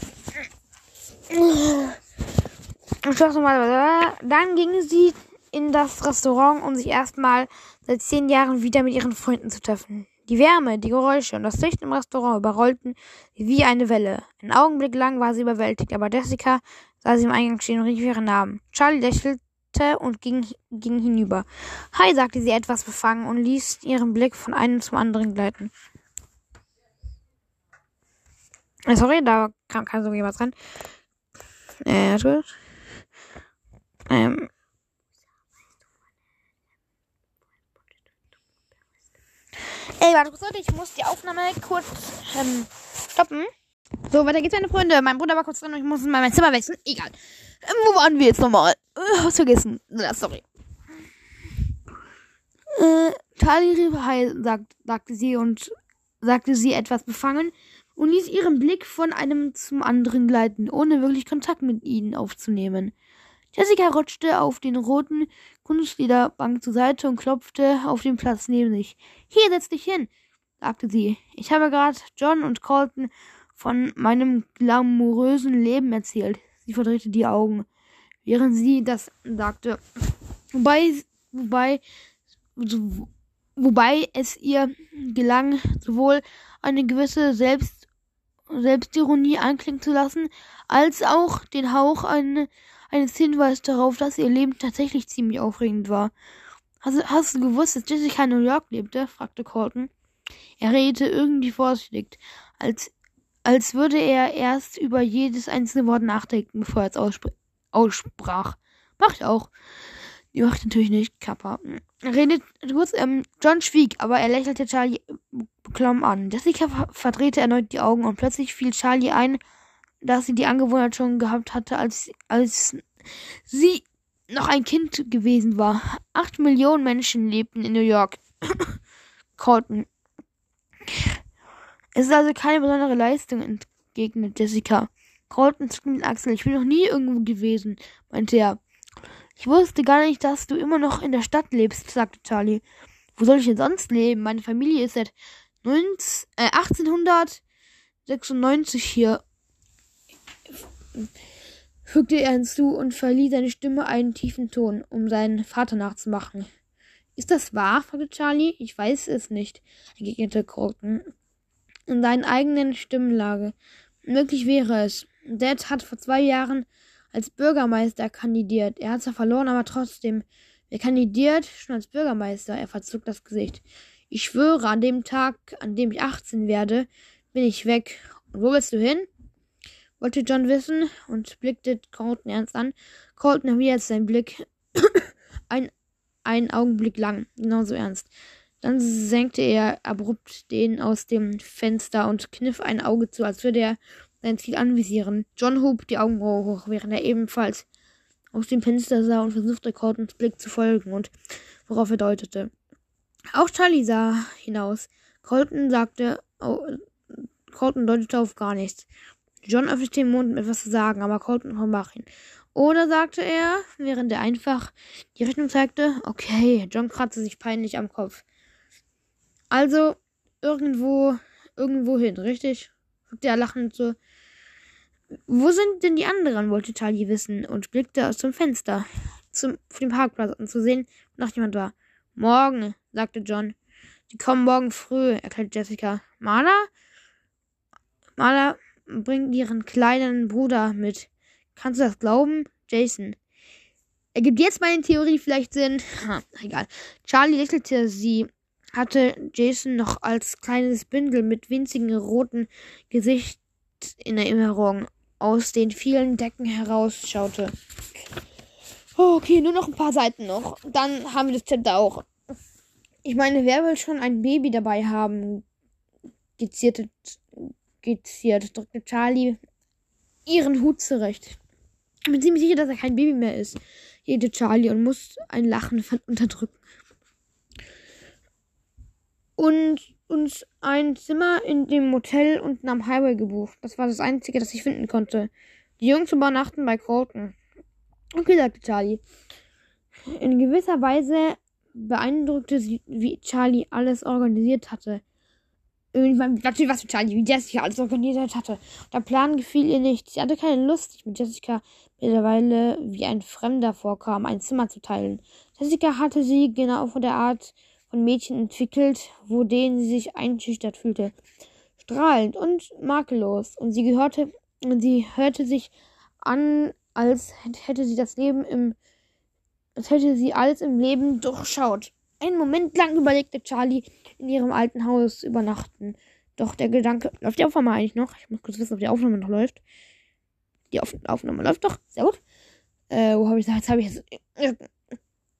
Ich dachte mal, dann ging sie in das Restaurant, um sich erstmal seit zehn Jahren wieder mit ihren Freunden zu treffen. Die Wärme, die Geräusche und das Licht im Restaurant überrollten sie wie eine Welle. Einen Augenblick lang war sie überwältigt, aber Jessica sah sie im Eingang stehen und rief ihren Namen. Charlie lächelte und ging, ging hinüber. Hi, sagte sie etwas befangen und ließ ihren Blick von einem zum anderen gleiten. Äh, sorry, da kam, kam so jemand dran. Äh, gut. Ähm, Ey, warte kurz, Leute, ich muss die Aufnahme kurz ähm, stoppen. So, weiter geht's, meine Freunde. Mein Bruder war kurz drin und ich muss mal mein Zimmer wechseln. Egal. Ähm, wo waren wir jetzt nochmal? Äh, hab's vergessen. Ja, sorry. Äh, hi, sagt, sagte sie und sagte sie etwas befangen und ließ ihren Blick von einem zum anderen gleiten, ohne wirklich Kontakt mit ihnen aufzunehmen. Jessica rutschte auf den roten Kunstlederbank zur Seite und klopfte auf den Platz neben sich. Hier, setz dich hin, sagte sie. Ich habe gerade John und Colton von meinem glamourösen Leben erzählt. Sie verdrehte die Augen, während sie das sagte. Wobei, wobei, wobei es ihr gelang, sowohl eine gewisse Selbst, Selbstironie anklingen zu lassen, als auch den Hauch eine, eines Hinweis darauf, dass ihr Leben tatsächlich ziemlich aufregend war. Hast, hast du gewusst, dass Jessica in New York lebte? fragte Colton. Er redete irgendwie vorsichtig, als, als würde er erst über jedes einzelne Wort nachdenken, bevor er es ausspr aussprach. Mach ich auch. Die macht natürlich nicht, Kappa. Redet kurz, ähm, John schwieg, aber er lächelte Charlie beklommen an. Jessica verdrehte erneut die Augen und plötzlich fiel Charlie ein, dass sie die Angewohnheit schon gehabt hatte, als, als sie noch ein Kind gewesen war. Acht Millionen Menschen lebten in New York. Colton. Es ist also keine besondere Leistung, entgegnet Jessica. Colton zuckte mit Axel. Ich bin noch nie irgendwo gewesen, meinte er. Ich wusste gar nicht, dass du immer noch in der Stadt lebst, sagte Charlie. Wo soll ich denn sonst leben? Meine Familie ist seit 19, äh, 1896 hier fügte er hinzu und verlieh seine Stimme einen tiefen Ton, um seinen Vater nachzumachen. Ist das wahr? fragte Charlie. Ich weiß es nicht, entgegnete Colton. In seinen eigenen Stimmenlage. Möglich wäre es. Dad hat vor zwei Jahren als Bürgermeister kandidiert. Er hat zwar verloren, aber trotzdem. Wer kandidiert? Schon als Bürgermeister. Er verzog das Gesicht. Ich schwöre, an dem Tag, an dem ich 18 werde, bin ich weg. Und wo willst du hin? Wollte John wissen und blickte Colton ernst an. Colton erwiderte seinen Blick ein, einen Augenblick lang, genauso ernst. Dann senkte er abrupt den aus dem Fenster und kniff ein Auge zu, als würde er sein Ziel anvisieren. John hob die Augenbraue hoch, während er ebenfalls aus dem Fenster sah und versuchte Coltons Blick zu folgen und worauf er deutete. Auch Charlie sah hinaus. Colton sagte, oh, Colton deutete auf gar nichts. John öffnete den Mund, um etwas zu sagen, aber Colton unterbrach ihn. Oder sagte er, während er einfach die Richtung zeigte, okay, John kratzte sich peinlich am Kopf. Also, irgendwo, irgendwo hin, richtig? fragte er lachend so. Wo sind denn die anderen? wollte Charlie wissen und blickte aus dem Fenster zum, auf den Parkplatz, um zu sehen, ob noch jemand war. Morgen, sagte John. Sie kommen morgen früh, erklärte Jessica. Marla? Marla bringt ihren kleinen Bruder mit. Kannst du das glauben? Jason. Ergibt jetzt meine Theorie vielleicht Sinn? Ha, egal. Charlie lächelte. Sie hatte Jason noch als kleines Bündel mit winzigen roten Gesicht in Erinnerung aus den vielen Decken herausschaute. Oh, okay, nur noch ein paar Seiten noch. Dann haben wir das Chapter auch. Ich meine, wer will schon ein Baby dabei haben? Gezierte skizziert, drückte Charlie ihren Hut zurecht. Ich bin ziemlich sicher, dass er kein Baby mehr ist, jede Charlie und muss ein Lachen unterdrücken. und uns ein Zimmer in dem Motel unten am Highway gebucht. Das war das Einzige, das ich finden konnte. Die Jungs übernachten bei Colton. Okay, sagte Charlie. In gewisser Weise beeindruckte sie, wie Charlie alles organisiert hatte. Irgendwann, natürlich was für Charlie, wie Jessica alles organisiert hatte. Der Plan gefiel ihr nicht. Sie hatte keine Lust, sich mit Jessica mittlerweile wie ein Fremder vorkam, ein Zimmer zu teilen. Jessica hatte sie genau von der Art von Mädchen entwickelt, wo denen sie sich einschüchtert fühlte. Strahlend und makellos. Und sie gehörte, und sie hörte sich an, als hätte sie das Leben im, als hätte sie alles im Leben durchschaut. Einen Moment lang überlegte Charlie, in ihrem alten Haus übernachten. Doch der Gedanke, läuft die Aufnahme eigentlich noch? Ich muss kurz wissen, ob die Aufnahme noch läuft. Die Auf Aufnahme läuft doch. Sehr gut. Äh, wo habe ich Jetzt habe ich es.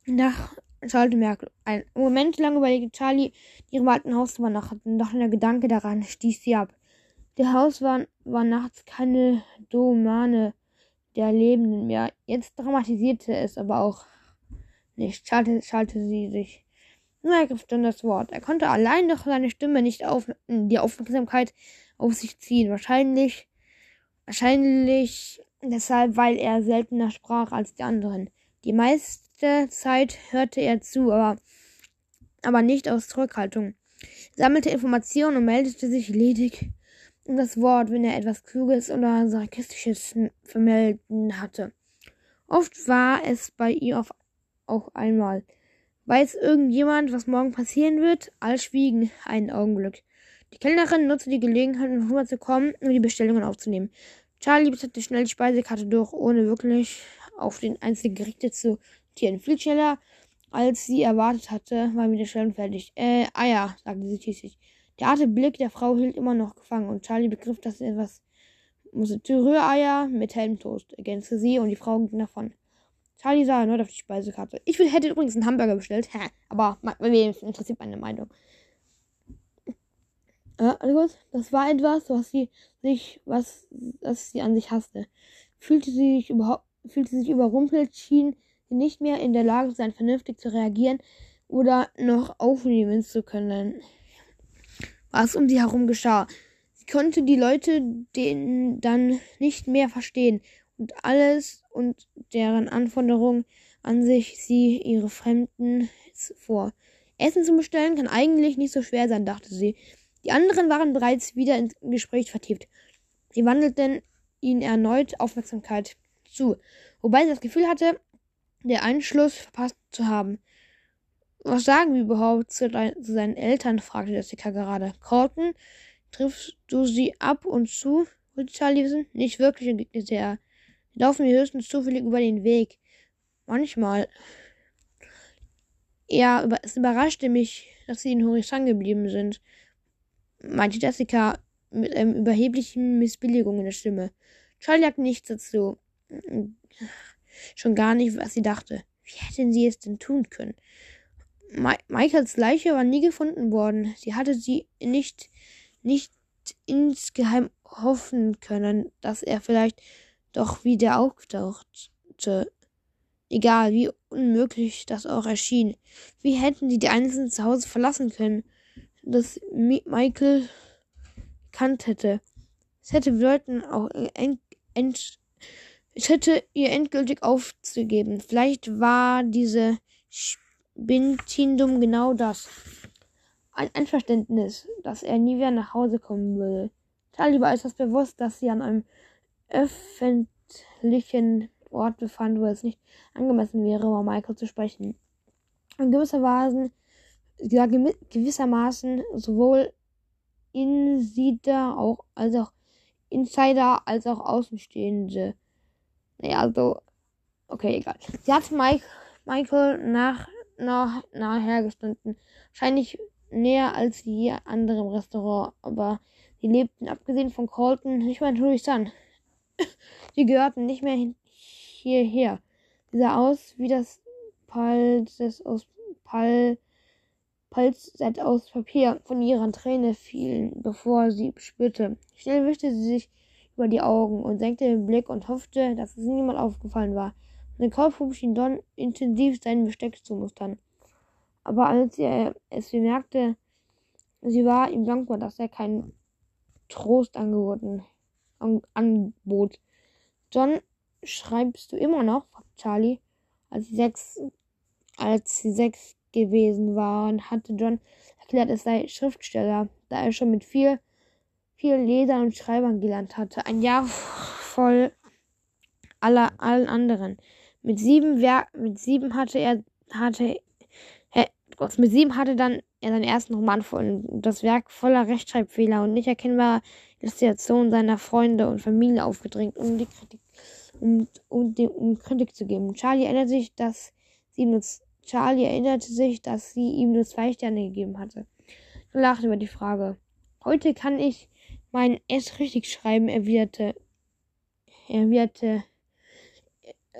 Nach Charlie Merkel. Ein Moment lang überlegte Charlie, in ihrem alten Haus übernachten. Doch der Gedanke daran stieß sie ab. Der Haus war, war nachts keine Domane der Lebenden mehr. Jetzt dramatisierte es aber auch nicht. Schalte, schalte sie sich. Nur ergriff John das Wort. Er konnte allein durch seine Stimme nicht auf, die Aufmerksamkeit auf sich ziehen. Wahrscheinlich, wahrscheinlich deshalb, weil er seltener sprach als die anderen. Die meiste Zeit hörte er zu, aber, aber nicht aus Zurückhaltung. Er sammelte Informationen und meldete sich ledig um das Wort, wenn er etwas Kluges oder Sarkastisches vermelden hatte. Oft war es bei ihr auf, auch einmal. Weiß irgendjemand, was morgen passieren wird? All schwiegen einen Augenblick. Die Kellnerin nutzte die Gelegenheit, um rüberzukommen und die Bestellungen aufzunehmen. Charlie blätterte schnell die Speisekarte durch, ohne wirklich auf den einzelnen Gerichte zu notieren. Viel schneller, als sie erwartet hatte, war mit der Stellung fertig. Äh, Eier, sagte sie schließlich. Der harte Blick der Frau hielt immer noch gefangen und Charlie begriff, dass etwas musste. Rühreier mit Helmtoast, ergänzte sie und die Frau ging davon. Charlie sah erneut auf die Speisekarte. Ich hätte übrigens einen Hamburger bestellt, Hä, aber mir interessiert meine Meinung. Äh, das war etwas, was sie sich, was, was sie an sich hasste. Fühlte sie sich überhaupt, fühlte sich überrumpelt, schien sie nicht mehr in der Lage zu sein, vernünftig zu reagieren oder noch aufnehmen zu können was um sie herum geschah. Sie konnte die Leute den dann nicht mehr verstehen und alles und deren Anforderungen an sich sie ihre Fremden vor. Essen zu bestellen kann eigentlich nicht so schwer sein, dachte sie. Die anderen waren bereits wieder ins Gespräch vertieft. Sie wandelten ihnen erneut Aufmerksamkeit zu, wobei sie das Gefühl hatte, der Einschluss verpasst zu haben. Was sagen wir überhaupt zu, zu seinen Eltern? fragte Jessica gerade. Colton, triffst du sie ab und zu? wollte Charlie. Nicht wirklich, entgegnete er. Laufen mir höchstens zufällig über den Weg. Manchmal. Ja, es überraschte mich, dass sie in Horizont geblieben sind, meinte Jessica mit einem überheblichen Missbilligung in der Stimme. Charlie sagte nichts dazu. Schon gar nicht, was sie dachte. Wie hätten sie es denn tun können? Ma Michaels Leiche war nie gefunden worden. Sie hatte sie nicht, nicht insgeheim hoffen können, dass er vielleicht doch wieder auftauchte. Egal, wie unmöglich das auch erschien. Wie hätten sie die Einzelnen zu Hause verlassen können, dass Michael kannt hätte? Es hätte bedeuten, auch ent, ent, es hätte ihr endgültig aufzugeben. Vielleicht war diese Bintindum genau das. Ein Einverständnis, dass er nie wieder nach Hause kommen würde. Charlie war äußerst bewusst, dass sie an einem öffentlichen Ort befand, wo es nicht angemessen wäre, über Michael zu sprechen. In gewissermaßen, ja, gewissermaßen sowohl Insider auch, als auch Insider als auch Außenstehende. Naja, also, okay, egal. Sie hat Mike, Michael nach nah, nahe hergestanden. Wahrscheinlich näher als je andere im Restaurant, aber sie lebten, abgesehen von Colton, nicht mehr in Turistan. sie gehörten nicht mehr hierher. Sie sah aus wie das Palz aus Pal Palzset aus Papier von ihrer Träne fielen, bevor sie spürte. Schnell wischte sie sich über die Augen und senkte den Blick und hoffte, dass es niemand aufgefallen war. Sein Kopf schien Don intensiv sein Besteck zu mustern. Aber als er es bemerkte, Sie war ihm dankbar, dass er keinen Trost angeboten an, anbot. John, schreibst du immer noch? fragte Charlie. Als sie sechs, als sie sechs gewesen waren, hatte John erklärt, es sei Schriftsteller, da er schon mit viel, viel Lesern und Schreibern gelernt hatte. Ein Jahr voll aller, allen anderen. Mit sieben, Wer mit sieben hatte er, hatte, äh, mit sieben hatte dann er seinen ersten Roman voll, das Werk voller Rechtschreibfehler und nicht erkennbarer Illustrationen seiner Freunde und Familie aufgedrängt, um die Kritik, um, um, dem, um Kritik zu geben. Charlie erinnert sich, dass sie nur, Charlie erinnerte sich, dass sie ihm nur zwei Sterne gegeben hatte. Er lachte über die Frage. Heute kann ich mein S richtig schreiben, erwiderte, erwiderte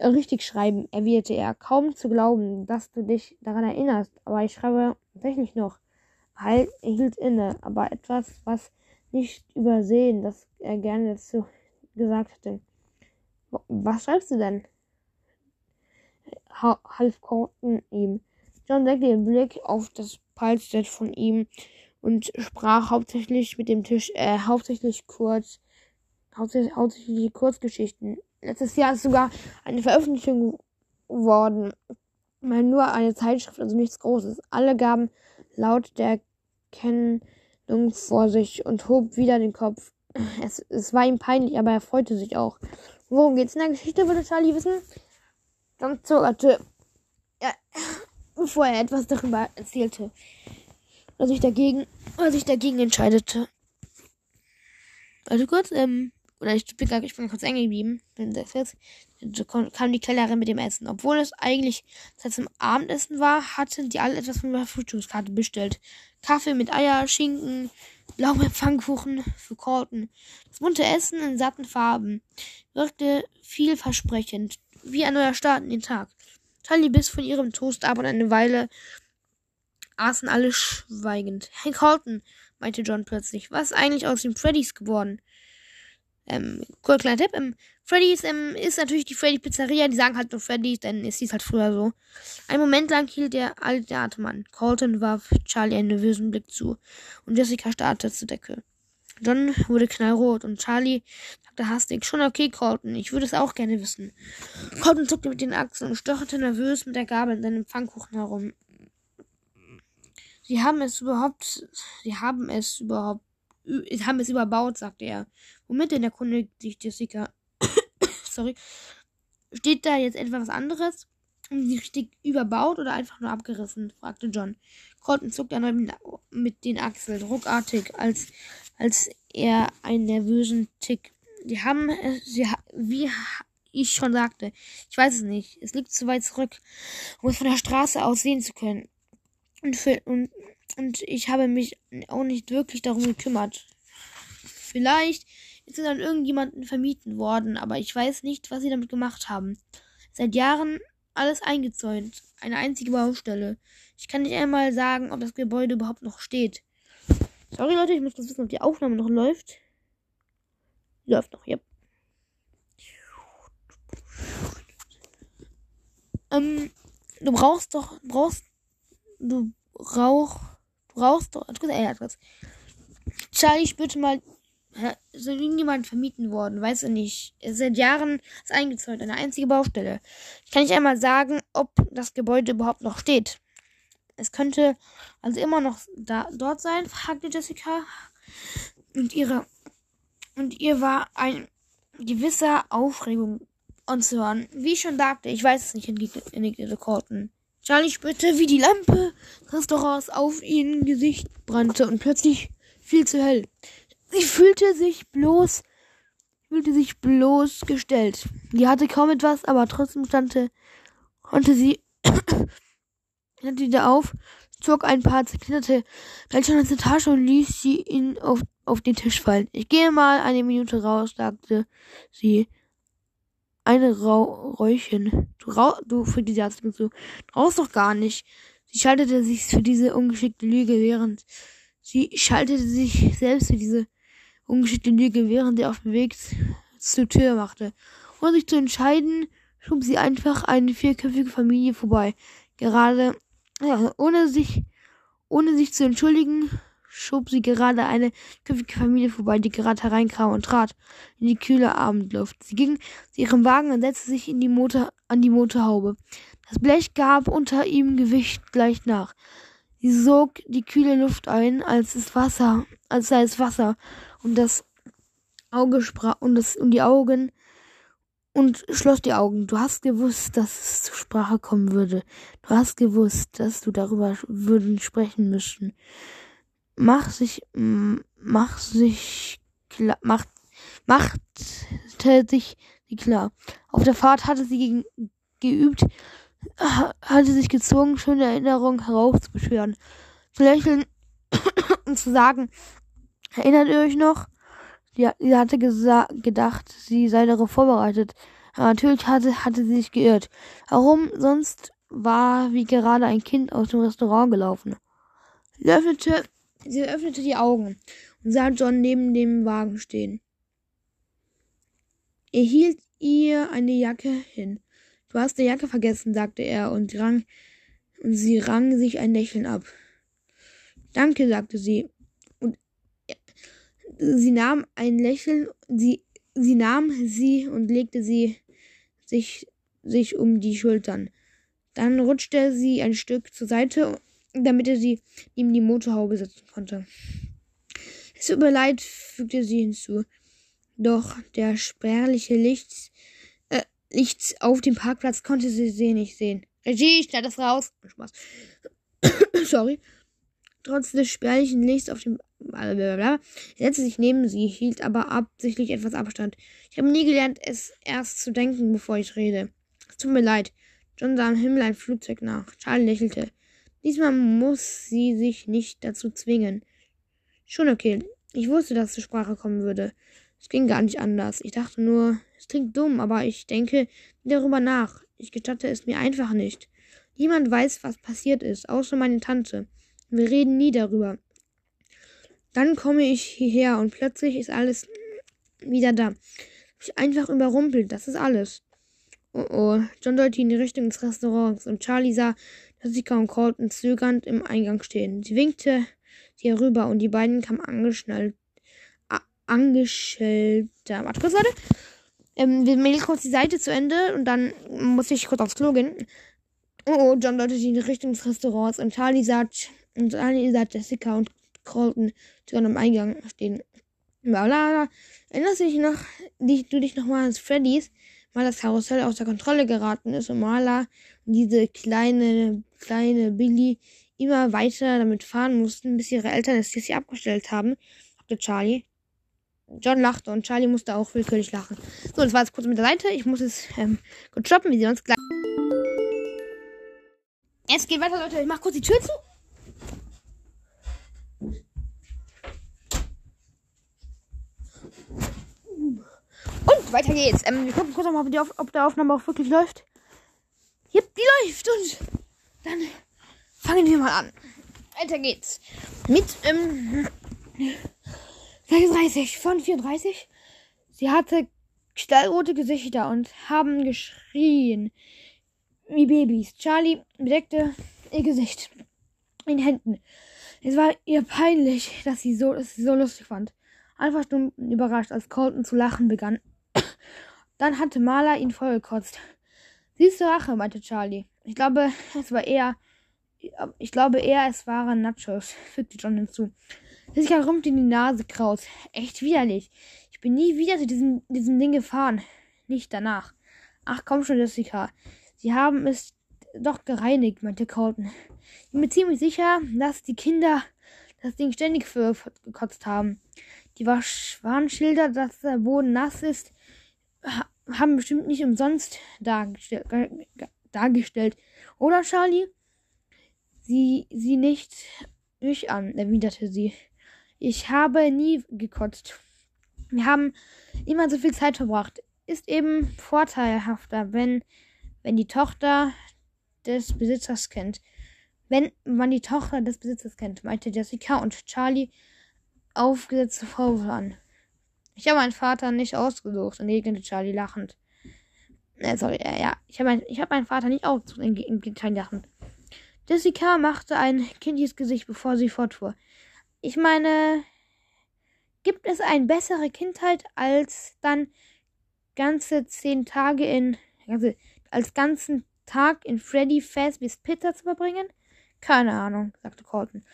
richtig schreiben, erwiderte er. Kaum zu glauben, dass du dich daran erinnerst, aber ich schreibe tatsächlich noch. Halt, hielt inne, aber etwas, was nicht übersehen, das er gerne dazu gesagt hätte. Was schreibst du denn? half Corton ihm. John senkte den Blick auf das Palstead von ihm und sprach hauptsächlich mit dem Tisch, äh, hauptsächlich kurz, hauptsächlich, hauptsächlich Kurzgeschichten. Letztes Jahr ist sogar eine Veröffentlichung geworden. Mal nur eine Zeitschrift, also nichts Großes. Alle gaben laut der Kennung vor sich und hob wieder den Kopf. Es, es war ihm peinlich, aber er freute sich auch. Worum geht's in der Geschichte, würde Charlie wissen? Dann zögerte er, bevor er etwas darüber erzählte. Oder sich dagegen, oder sich dagegen entscheidete. Also kurz, ähm, oder ich bin, ich bin kurz eng geblieben, bin jetzt, kam die Kellerin mit dem Essen. Obwohl es eigentlich seit zum Abendessen war, hatten die alle etwas von der Frühstückskarte bestellt. Kaffee mit Eier, Schinken, Blaubeerpfannkuchen für Korten. Das bunte Essen in satten Farben wirkte vielversprechend, wie ein neuer Start in den Tag. Charlie biss von ihrem Toast ab und eine Weile aßen alle schweigend. Hey Colton, meinte John plötzlich, was ist eigentlich aus den Freddys geworden? Ähm, kurz kleiner Tipp, ähm, Freddy's ähm, ist natürlich die Freddy Pizzeria, die sagen halt nur Freddy's, denn es hieß halt früher so. Ein Moment lang hielt der alte Atem. Colton warf Charlie einen nervösen Blick zu und Jessica starrte zur Decke. John wurde knallrot und Charlie sagte hastig, schon okay, Colton, ich würde es auch gerne wissen. Colton zuckte mit den Achseln und stocherte nervös mit der Gabel in seinem Pfannkuchen herum. Sie haben es überhaupt, sie haben es überhaupt haben es überbaut, sagte er. Denn erkundigt sich Jessica? Sorry. Steht da jetzt etwas anderes? Haben sie richtig überbaut oder einfach nur abgerissen? fragte John. Colton zuckte erneut mit den Achseln, ruckartig, als, als er einen nervösen Tick. Sie haben, sie, wie ich schon sagte, ich weiß es nicht. Es liegt zu weit zurück, um es von der Straße aus sehen zu können. Und, für, und und ich habe mich auch nicht wirklich darum gekümmert. Vielleicht ist es an irgendjemanden vermieten worden, aber ich weiß nicht, was sie damit gemacht haben. Seit Jahren alles eingezäunt. Eine einzige Baustelle. Ich kann nicht einmal sagen, ob das Gebäude überhaupt noch steht. Sorry Leute, ich muss kurz wissen, ob die Aufnahme noch läuft. läuft noch, ja. Ähm, du brauchst doch, brauchst, du brauchst brauchst doch. Ey, Charlie spürte mal, ist irgendjemand vermieten worden, weiß er nicht. Seit Jahren ist eingezäunt, eine einzige Baustelle. Ich kann nicht einmal sagen, ob das Gebäude überhaupt noch steht. Es könnte also immer noch da, dort sein, fragte Jessica. Und ihre, und ihr war ein gewisser Aufregung anzuhören. Wie ich schon sagte, ich weiß es nicht, entgegnete Colton. Charlie spürte, wie die Lampe Restaurants auf ihn Gesicht brannte und plötzlich viel zu hell. Sie fühlte sich bloß, fühlte sich bloßgestellt. Die hatte kaum etwas, aber trotzdem stande, konnte sie, stand wieder auf, zog ein paar zerknitterte Blätter aus der Tasche und ließ sie ihn auf, auf den Tisch fallen. Ich gehe mal eine Minute raus, sagte sie eine Rau Räuchen. Du, rau du fügte die Arzt zu. Du rauchst doch gar nicht. Sie schaltete sich für diese ungeschickte Lüge, während sie schaltete sich selbst für diese ungeschickte Lüge, während sie auf dem Weg zur Tür machte. Ohne sich zu entscheiden, schob sie einfach eine vierköpfige Familie vorbei. Gerade, ja, ohne sich, ohne sich zu entschuldigen, schob sie gerade eine köpfige Familie vorbei, die gerade hereinkam und trat in die kühle Abendluft. Sie ging zu ihrem Wagen und setzte sich in die Motor, an die Motorhaube. Das Blech gab unter ihm Gewicht gleich nach. Sie sog die kühle Luft ein, als es Wasser, als sei es Wasser, und das Auge sprach, und das, und die Augen, und schloss die Augen. Du hast gewusst, dass es zur Sprache kommen würde. Du hast gewusst, dass du darüber würden sprechen müssen. Mach sich, mach sich klar, macht, machte sich klar. Auf der Fahrt hatte sie gegen, geübt, hatte sich gezwungen, schöne Erinnerungen herauszubeschwören, zu lächeln und zu sagen, erinnert ihr euch noch? Sie, hatte gedacht, sie sei darauf vorbereitet. Aber natürlich hatte, hatte sie sich geirrt. Warum sonst war wie gerade ein Kind aus dem Restaurant gelaufen. Sie öffnete, sie öffnete die Augen und sah John neben dem Wagen stehen. Er hielt ihr eine Jacke hin. Du hast die Jacke vergessen, sagte er und, rang, und sie rang sich ein Lächeln ab. Danke, sagte sie sie nahm ein Lächeln, sie, sie nahm sie und legte sie sich, sich um die Schultern. Dann rutschte sie ein Stück zur Seite, damit er sie ihm die Motorhaube setzen konnte. Es tut mir leid, fügte sie hinzu. Doch der spärliche Licht, äh, Licht auf dem Parkplatz konnte sie sie nicht sehen. Regie, schneid das raus. Spaß. Sorry. Trotz des spärlichen Lichts auf dem Blablabla. Setzte sich neben sie, hielt aber absichtlich etwas Abstand. Ich habe nie gelernt, es erst zu denken, bevor ich rede. Es tut mir leid. John sah am Himmel ein Flugzeug nach. Charlie lächelte. Diesmal muss sie sich nicht dazu zwingen. Schon okay. Ich wusste, dass zur Sprache kommen würde. Es ging gar nicht anders. Ich dachte nur, es klingt dumm, aber ich denke darüber nach. Ich gestatte es mir einfach nicht. Niemand weiß, was passiert ist, außer meine Tante. Wir reden nie darüber. Dann komme ich hierher und plötzlich ist alles wieder da. Ich einfach überrumpelt, das ist alles. Oh oh. John deutete in die Richtung des Restaurants und Charlie sah Jessica und Colton zögernd im Eingang stehen. Sie winkte sie herüber und die beiden kamen angeschnallt. Angestellter. Warte kurz, warte. Ähm, wir melden kurz die Seite zu Ende und dann muss ich kurz aufs Klo gehen. Oh, oh, John deutete in die Richtung des Restaurants und Charlie sah, und sah Jessica und Colton schon am Eingang stehen. Blablabla. Erinnerst du dich noch, die, du dich noch mal an Freddys, mal das Karussell aus der Kontrolle geraten ist und Marla und diese kleine, kleine Billy immer weiter damit fahren mussten, bis ihre Eltern es hier abgestellt haben, sagte Charlie. John lachte und Charlie musste auch willkürlich lachen. So, das war jetzt kurz mit der Seite. Ich muss es ähm, kurz stoppen. Wir sehen uns gleich. Es geht weiter, Leute. Ich mach kurz die Tür zu. Und weiter geht's. Ähm, wir gucken kurz nochmal, ob, ob der Aufnahme auch wirklich läuft. Yep, die läuft. Und dann fangen wir mal an. Weiter geht's. Mit ähm, 36 von 34. Sie hatte stallrote Gesichter und haben geschrien wie Babys. Charlie bedeckte ihr Gesicht in Händen. Es war ihr peinlich, dass sie so, dass sie so lustig fand. Einfach nur überrascht, als Colton zu lachen begann. Dann hatte Marla ihn vollgekotzt. Siehst du Rache, meinte Charlie. Ich glaube, es war eher, ich glaube eher, es waren Nachos, fügte John hinzu. Jessica rümpfte in die Nase kraus. Echt widerlich. Ich bin nie wieder zu diesem, diesem Ding gefahren. Nicht danach. Ach komm schon, Jessica. Sie haben es doch gereinigt, meinte Colton. Ich bin mir ziemlich sicher, dass die Kinder das Ding ständig für gekotzt haben. Die Warnschilder, dass der Boden nass ist, haben bestimmt nicht umsonst dargestell dargestellt. Oder, Charlie? Sie, sie nicht mich an, erwiderte sie. Ich habe nie gekotzt. Wir haben immer so viel Zeit verbracht. Ist eben vorteilhafter, wenn, wenn die Tochter des Besitzers kennt. Wenn man die Tochter des Besitzers kennt, meinte Jessica und Charlie aufgesetzte Vorwürfe an. Ich habe meinen Vater nicht ausgesucht, entgegnete Charlie lachend. Äh, sorry, äh, ja, ich habe mein, hab meinen Vater nicht ausgesucht, entgegnete Charlie lachend. Jessica machte ein kindliches Gesicht, bevor sie fortfuhr. ich meine, gibt es eine bessere Kindheit als dann ganze zehn Tage in, also als ganzen Tag in Freddy Fazbear's Pizza zu verbringen? Keine Ahnung, sagte Colton.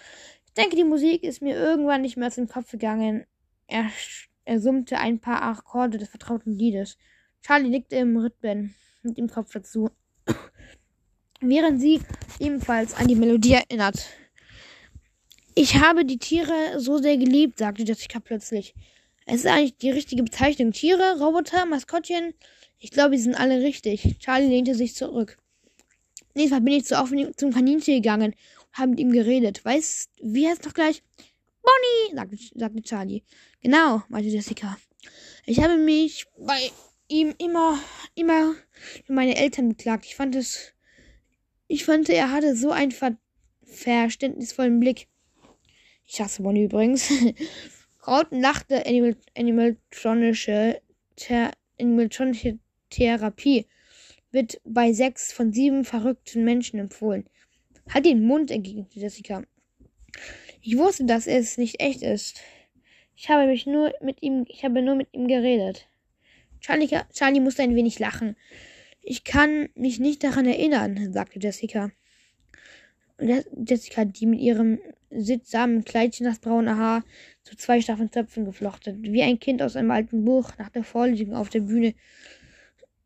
Ich denke, die Musik ist mir irgendwann nicht mehr aus dem Kopf gegangen. Er, er summte ein paar Akkorde des vertrauten Liedes. Charlie nickte im Rhythmen mit dem Kopf dazu, während sie ebenfalls an die Melodie erinnert. Ich habe die Tiere so sehr geliebt, sagte Jessica plötzlich. Es ist eigentlich die richtige Bezeichnung. Tiere, Roboter, Maskottchen. Ich glaube, sie sind alle richtig. Charlie lehnte sich zurück. Mal bin ich zu offen zum Kaninchen gegangen und habe mit ihm geredet. Weißt, wie heißt noch gleich? Bonnie, sagte, sagte Charlie. Genau, meinte Jessica. Ich habe mich bei ihm immer, immer für meine Eltern beklagt. Ich fand es, ich fand, er hatte so einen ver verständnisvollen Blick. Ich hasse Bonnie übrigens. Krauten lachte Animal, animatronische, Ther, animatronische Therapie wird bei sechs von sieben verrückten Menschen empfohlen. Halt den Mund, entgegnete Jessica. Ich wusste, dass es nicht echt ist. Ich habe mich nur mit ihm, ich habe nur mit ihm geredet. Charlie, Charlie musste ein wenig lachen. Ich kann mich nicht daran erinnern, sagte Jessica. Jessica, die mit ihrem sittsamen Kleidchen das braune Haar zu zwei schlaffen Zöpfen geflochten, wie ein Kind aus einem alten Buch nach der Vorlesung auf der Bühne,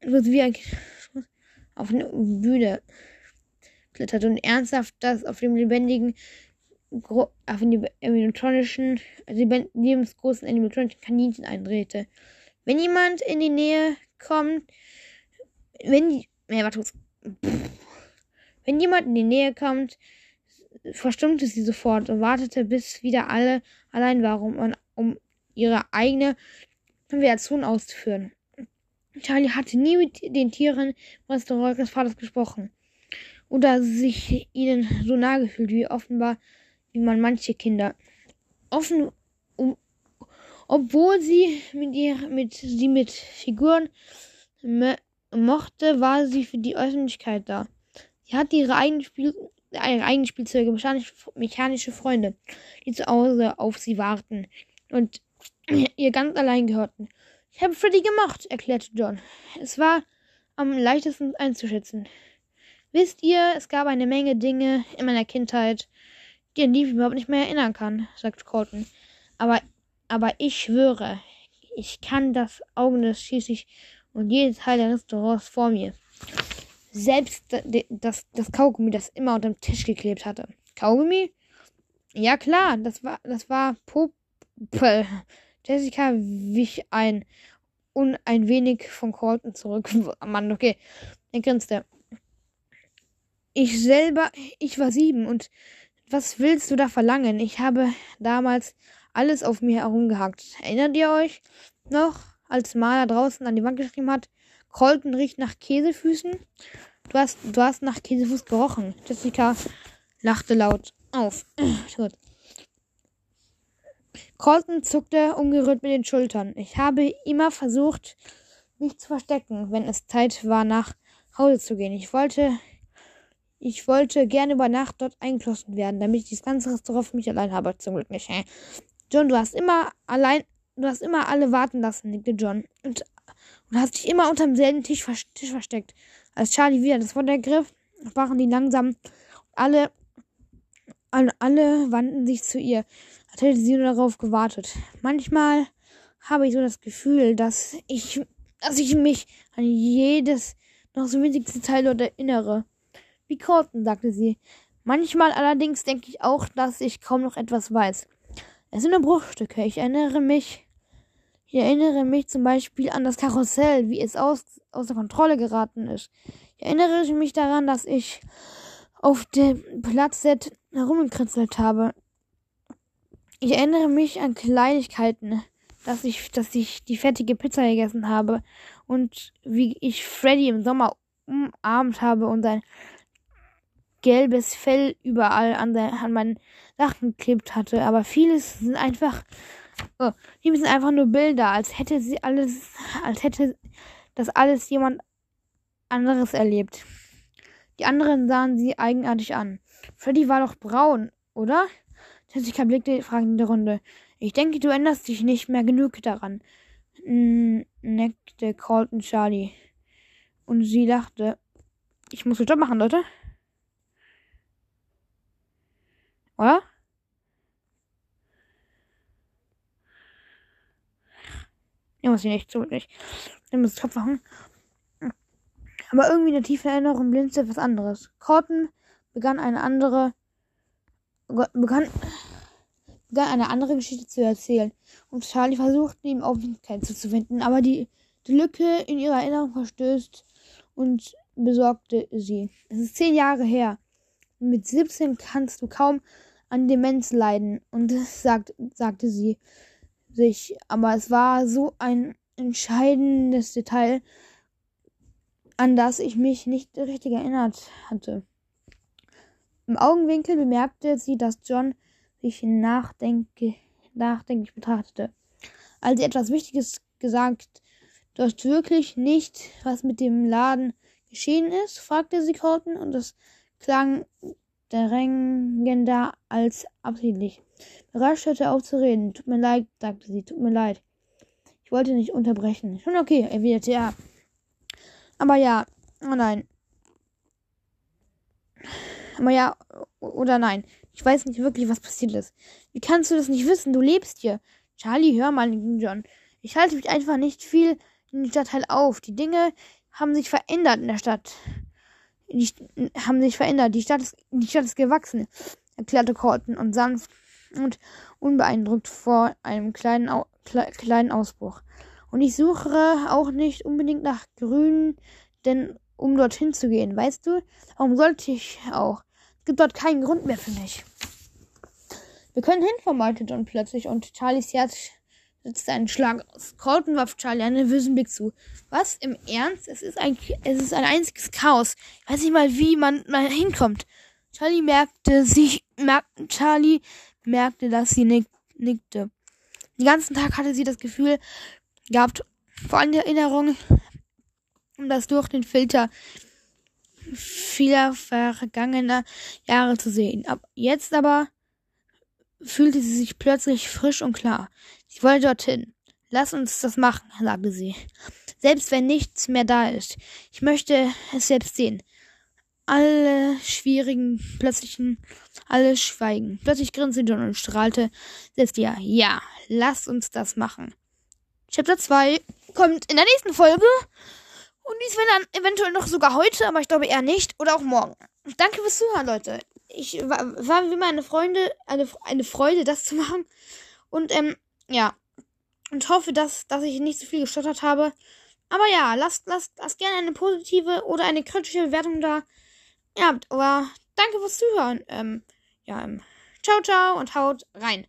wie ein Kind auf eine Bühne klettert und ernsthaft das auf dem lebendigen, auf dem animatronischen, lebensgroßen animatronischen Kaninchen eindrehte. Wenn jemand in die Nähe kommt, wenn, ja, warte, wenn jemand in die Nähe kommt, verstummte sie sofort und wartete, bis wieder alle allein waren, um, ihre eigene Konversation auszuführen. Charlie hatte nie mit den Tieren im Restaurant des Vaters gesprochen oder sich ihnen so nahe gefühlt wie offenbar wie man manche Kinder. Offen, um, obwohl sie mit ihr mit sie mit Figuren mochte, war sie für die Öffentlichkeit da. Sie hatte ihre eigenen, Spiel, ihre eigenen Spielzeuge, mechanische, mechanische Freunde, die zu Hause auf sie warten und ihr ganz allein gehörten. Ich habe Freddy gemacht, erklärte John. Es war am leichtesten einzuschätzen. Wisst ihr, es gab eine Menge Dinge in meiner Kindheit, die die ich überhaupt nicht mehr erinnern kann, sagt Colton. Aber, aber ich schwöre, ich kann das Augen des schließlich und jedes Teil der Restaurants vor mir. Selbst das, das Kaugummi, das immer unter dem Tisch geklebt hatte. Kaugummi? Ja klar, das war, das war Popel. Jessica wich ein und ein wenig von Colton zurück. Mann, okay. Er grinste. Ich selber, ich war sieben und was willst du da verlangen? Ich habe damals alles auf mir herumgehackt. Erinnert ihr euch noch? als Maler draußen an die Wand geschrieben hat, Colton riecht nach Käsefüßen. Du hast, du hast nach Käsefuß gerochen. Jessica lachte laut auf. Colton zuckte ungerührt mit den Schultern. Ich habe immer versucht, mich zu verstecken, wenn es Zeit war, nach Hause zu gehen. Ich wollte, ich wollte gerne über Nacht dort eingeschlossen werden, damit ich das ganze Restaurant für mich allein habe. Zum Glück nicht. John, du hast immer allein Du hast immer alle warten lassen, nickte John. Und, und hast dich immer unterm selben Tisch, Tisch versteckt. Als Charlie wieder das Wort ergriff, waren die langsam. Alle, alle, alle wandten sich zu ihr, als hätte sie nur darauf gewartet. Manchmal habe ich so das Gefühl, dass ich, dass ich mich an jedes noch so winzigste Teil dort erinnere. Wie Colton, sagte sie. Manchmal allerdings denke ich auch, dass ich kaum noch etwas weiß. Es sind nur Bruchstücke. Ich erinnere mich, ich erinnere mich zum Beispiel an das Karussell, wie es aus, außer Kontrolle geraten ist. Ich erinnere mich daran, dass ich auf dem Platzset herumgekritzelt habe. Ich erinnere mich an Kleinigkeiten, dass ich, dass ich die fettige Pizza gegessen habe und wie ich Freddy im Sommer umarmt habe und sein gelbes Fell überall an, der, an meinen Sachen geklebt hatte. Aber vieles sind einfach, oh, vieles sind einfach nur Bilder, als hätte sie alles, als hätte das alles jemand anderes erlebt. Die anderen sahen sie eigenartig an. Freddy war doch braun, oder? Jessica blickte fragend in die Runde. Ich denke, du erinnerst dich nicht mehr genug daran, neckte Colton Charlie. Und sie dachte, ich muss den Job machen, Leute. Oder? Ich muss sie nicht so. Ich muss Kopf machen. Aber irgendwie in der tiefen Erinnerung blinzelte etwas anderes. Corton begann eine andere begann, begann eine andere Geschichte zu erzählen. Und Charlie versuchte ihm Aufmerksamkeit zuzuwenden, aber die, die Lücke in ihrer Erinnerung verstößt und besorgte sie. Es ist zehn Jahre her. Mit 17 kannst du kaum an Demenz leiden. Und sagt, sagte sie sich. Aber es war so ein entscheidendes Detail, an das ich mich nicht richtig erinnert hatte. Im Augenwinkel bemerkte sie, dass John sich nachdenklich, nachdenklich betrachtete. Als sie etwas Wichtiges gesagt, hast wirklich nicht, was mit dem Laden geschehen ist? fragte sie Colton und es klang drängender als absichtlich. Rasch hörte auf zu reden. Tut mir leid, sagte sie, tut mir leid. Ich wollte nicht unterbrechen. Schon okay, erwiderte er. Aber ja, oh nein. Aber ja, oder nein. Ich weiß nicht wirklich, was passiert ist. Wie kannst du das nicht wissen? Du lebst hier. Charlie, hör mal, John. Ich halte mich einfach nicht viel in den Stadtteil auf. Die Dinge haben sich verändert in der Stadt. Die haben sich verändert. Die Stadt ist, die Stadt ist gewachsen, erklärte Colton und sanft und unbeeindruckt vor einem kleinen, Au kle kleinen Ausbruch. Und ich suche auch nicht unbedingt nach Grün, denn um dorthin zu gehen, weißt du? Warum sollte ich auch? Es gibt dort keinen Grund mehr für mich. Wir können hinfahren, meinte John plötzlich, und Charlies Herz setzte einen Schlag aus. Colton warf Charlie einen nervösen Blick zu. Was? Im Ernst? Es ist ein, es ist ein einziges Chaos. Ich weiß nicht mal, wie man mal hinkommt. Charlie merkte sich, merkte, Charlie merkte, dass sie nick, nickte. Den ganzen Tag hatte sie das Gefühl gehabt, vor allem die Erinnerung, um das durch den Filter vieler vergangener Jahre zu sehen. Ab jetzt aber fühlte sie sich plötzlich frisch und klar. Sie wollte dorthin. Lass uns das machen, sagte sie. Selbst wenn nichts mehr da ist. Ich möchte es selbst sehen. Alle schwierigen, plötzlichen, alle schweigen. Plötzlich grinste John und strahlte selbst ja. Ja, lass uns das machen. Chapter 2 kommt in der nächsten Folge. Und dies wäre dann eventuell noch sogar heute, aber ich glaube eher nicht. Oder auch morgen. Danke fürs Zuhören, Leute. Ich war, war wie meine Freunde eine, eine Freude, das zu machen. Und ähm, ja. Und hoffe, dass, dass ich nicht so viel gestottert habe. Aber ja, lasst, lasst, lasst gerne eine positive oder eine kritische Bewertung da. Ja, aber danke fürs Zuhören. Ähm, ja, ähm, ciao, ciao und haut rein.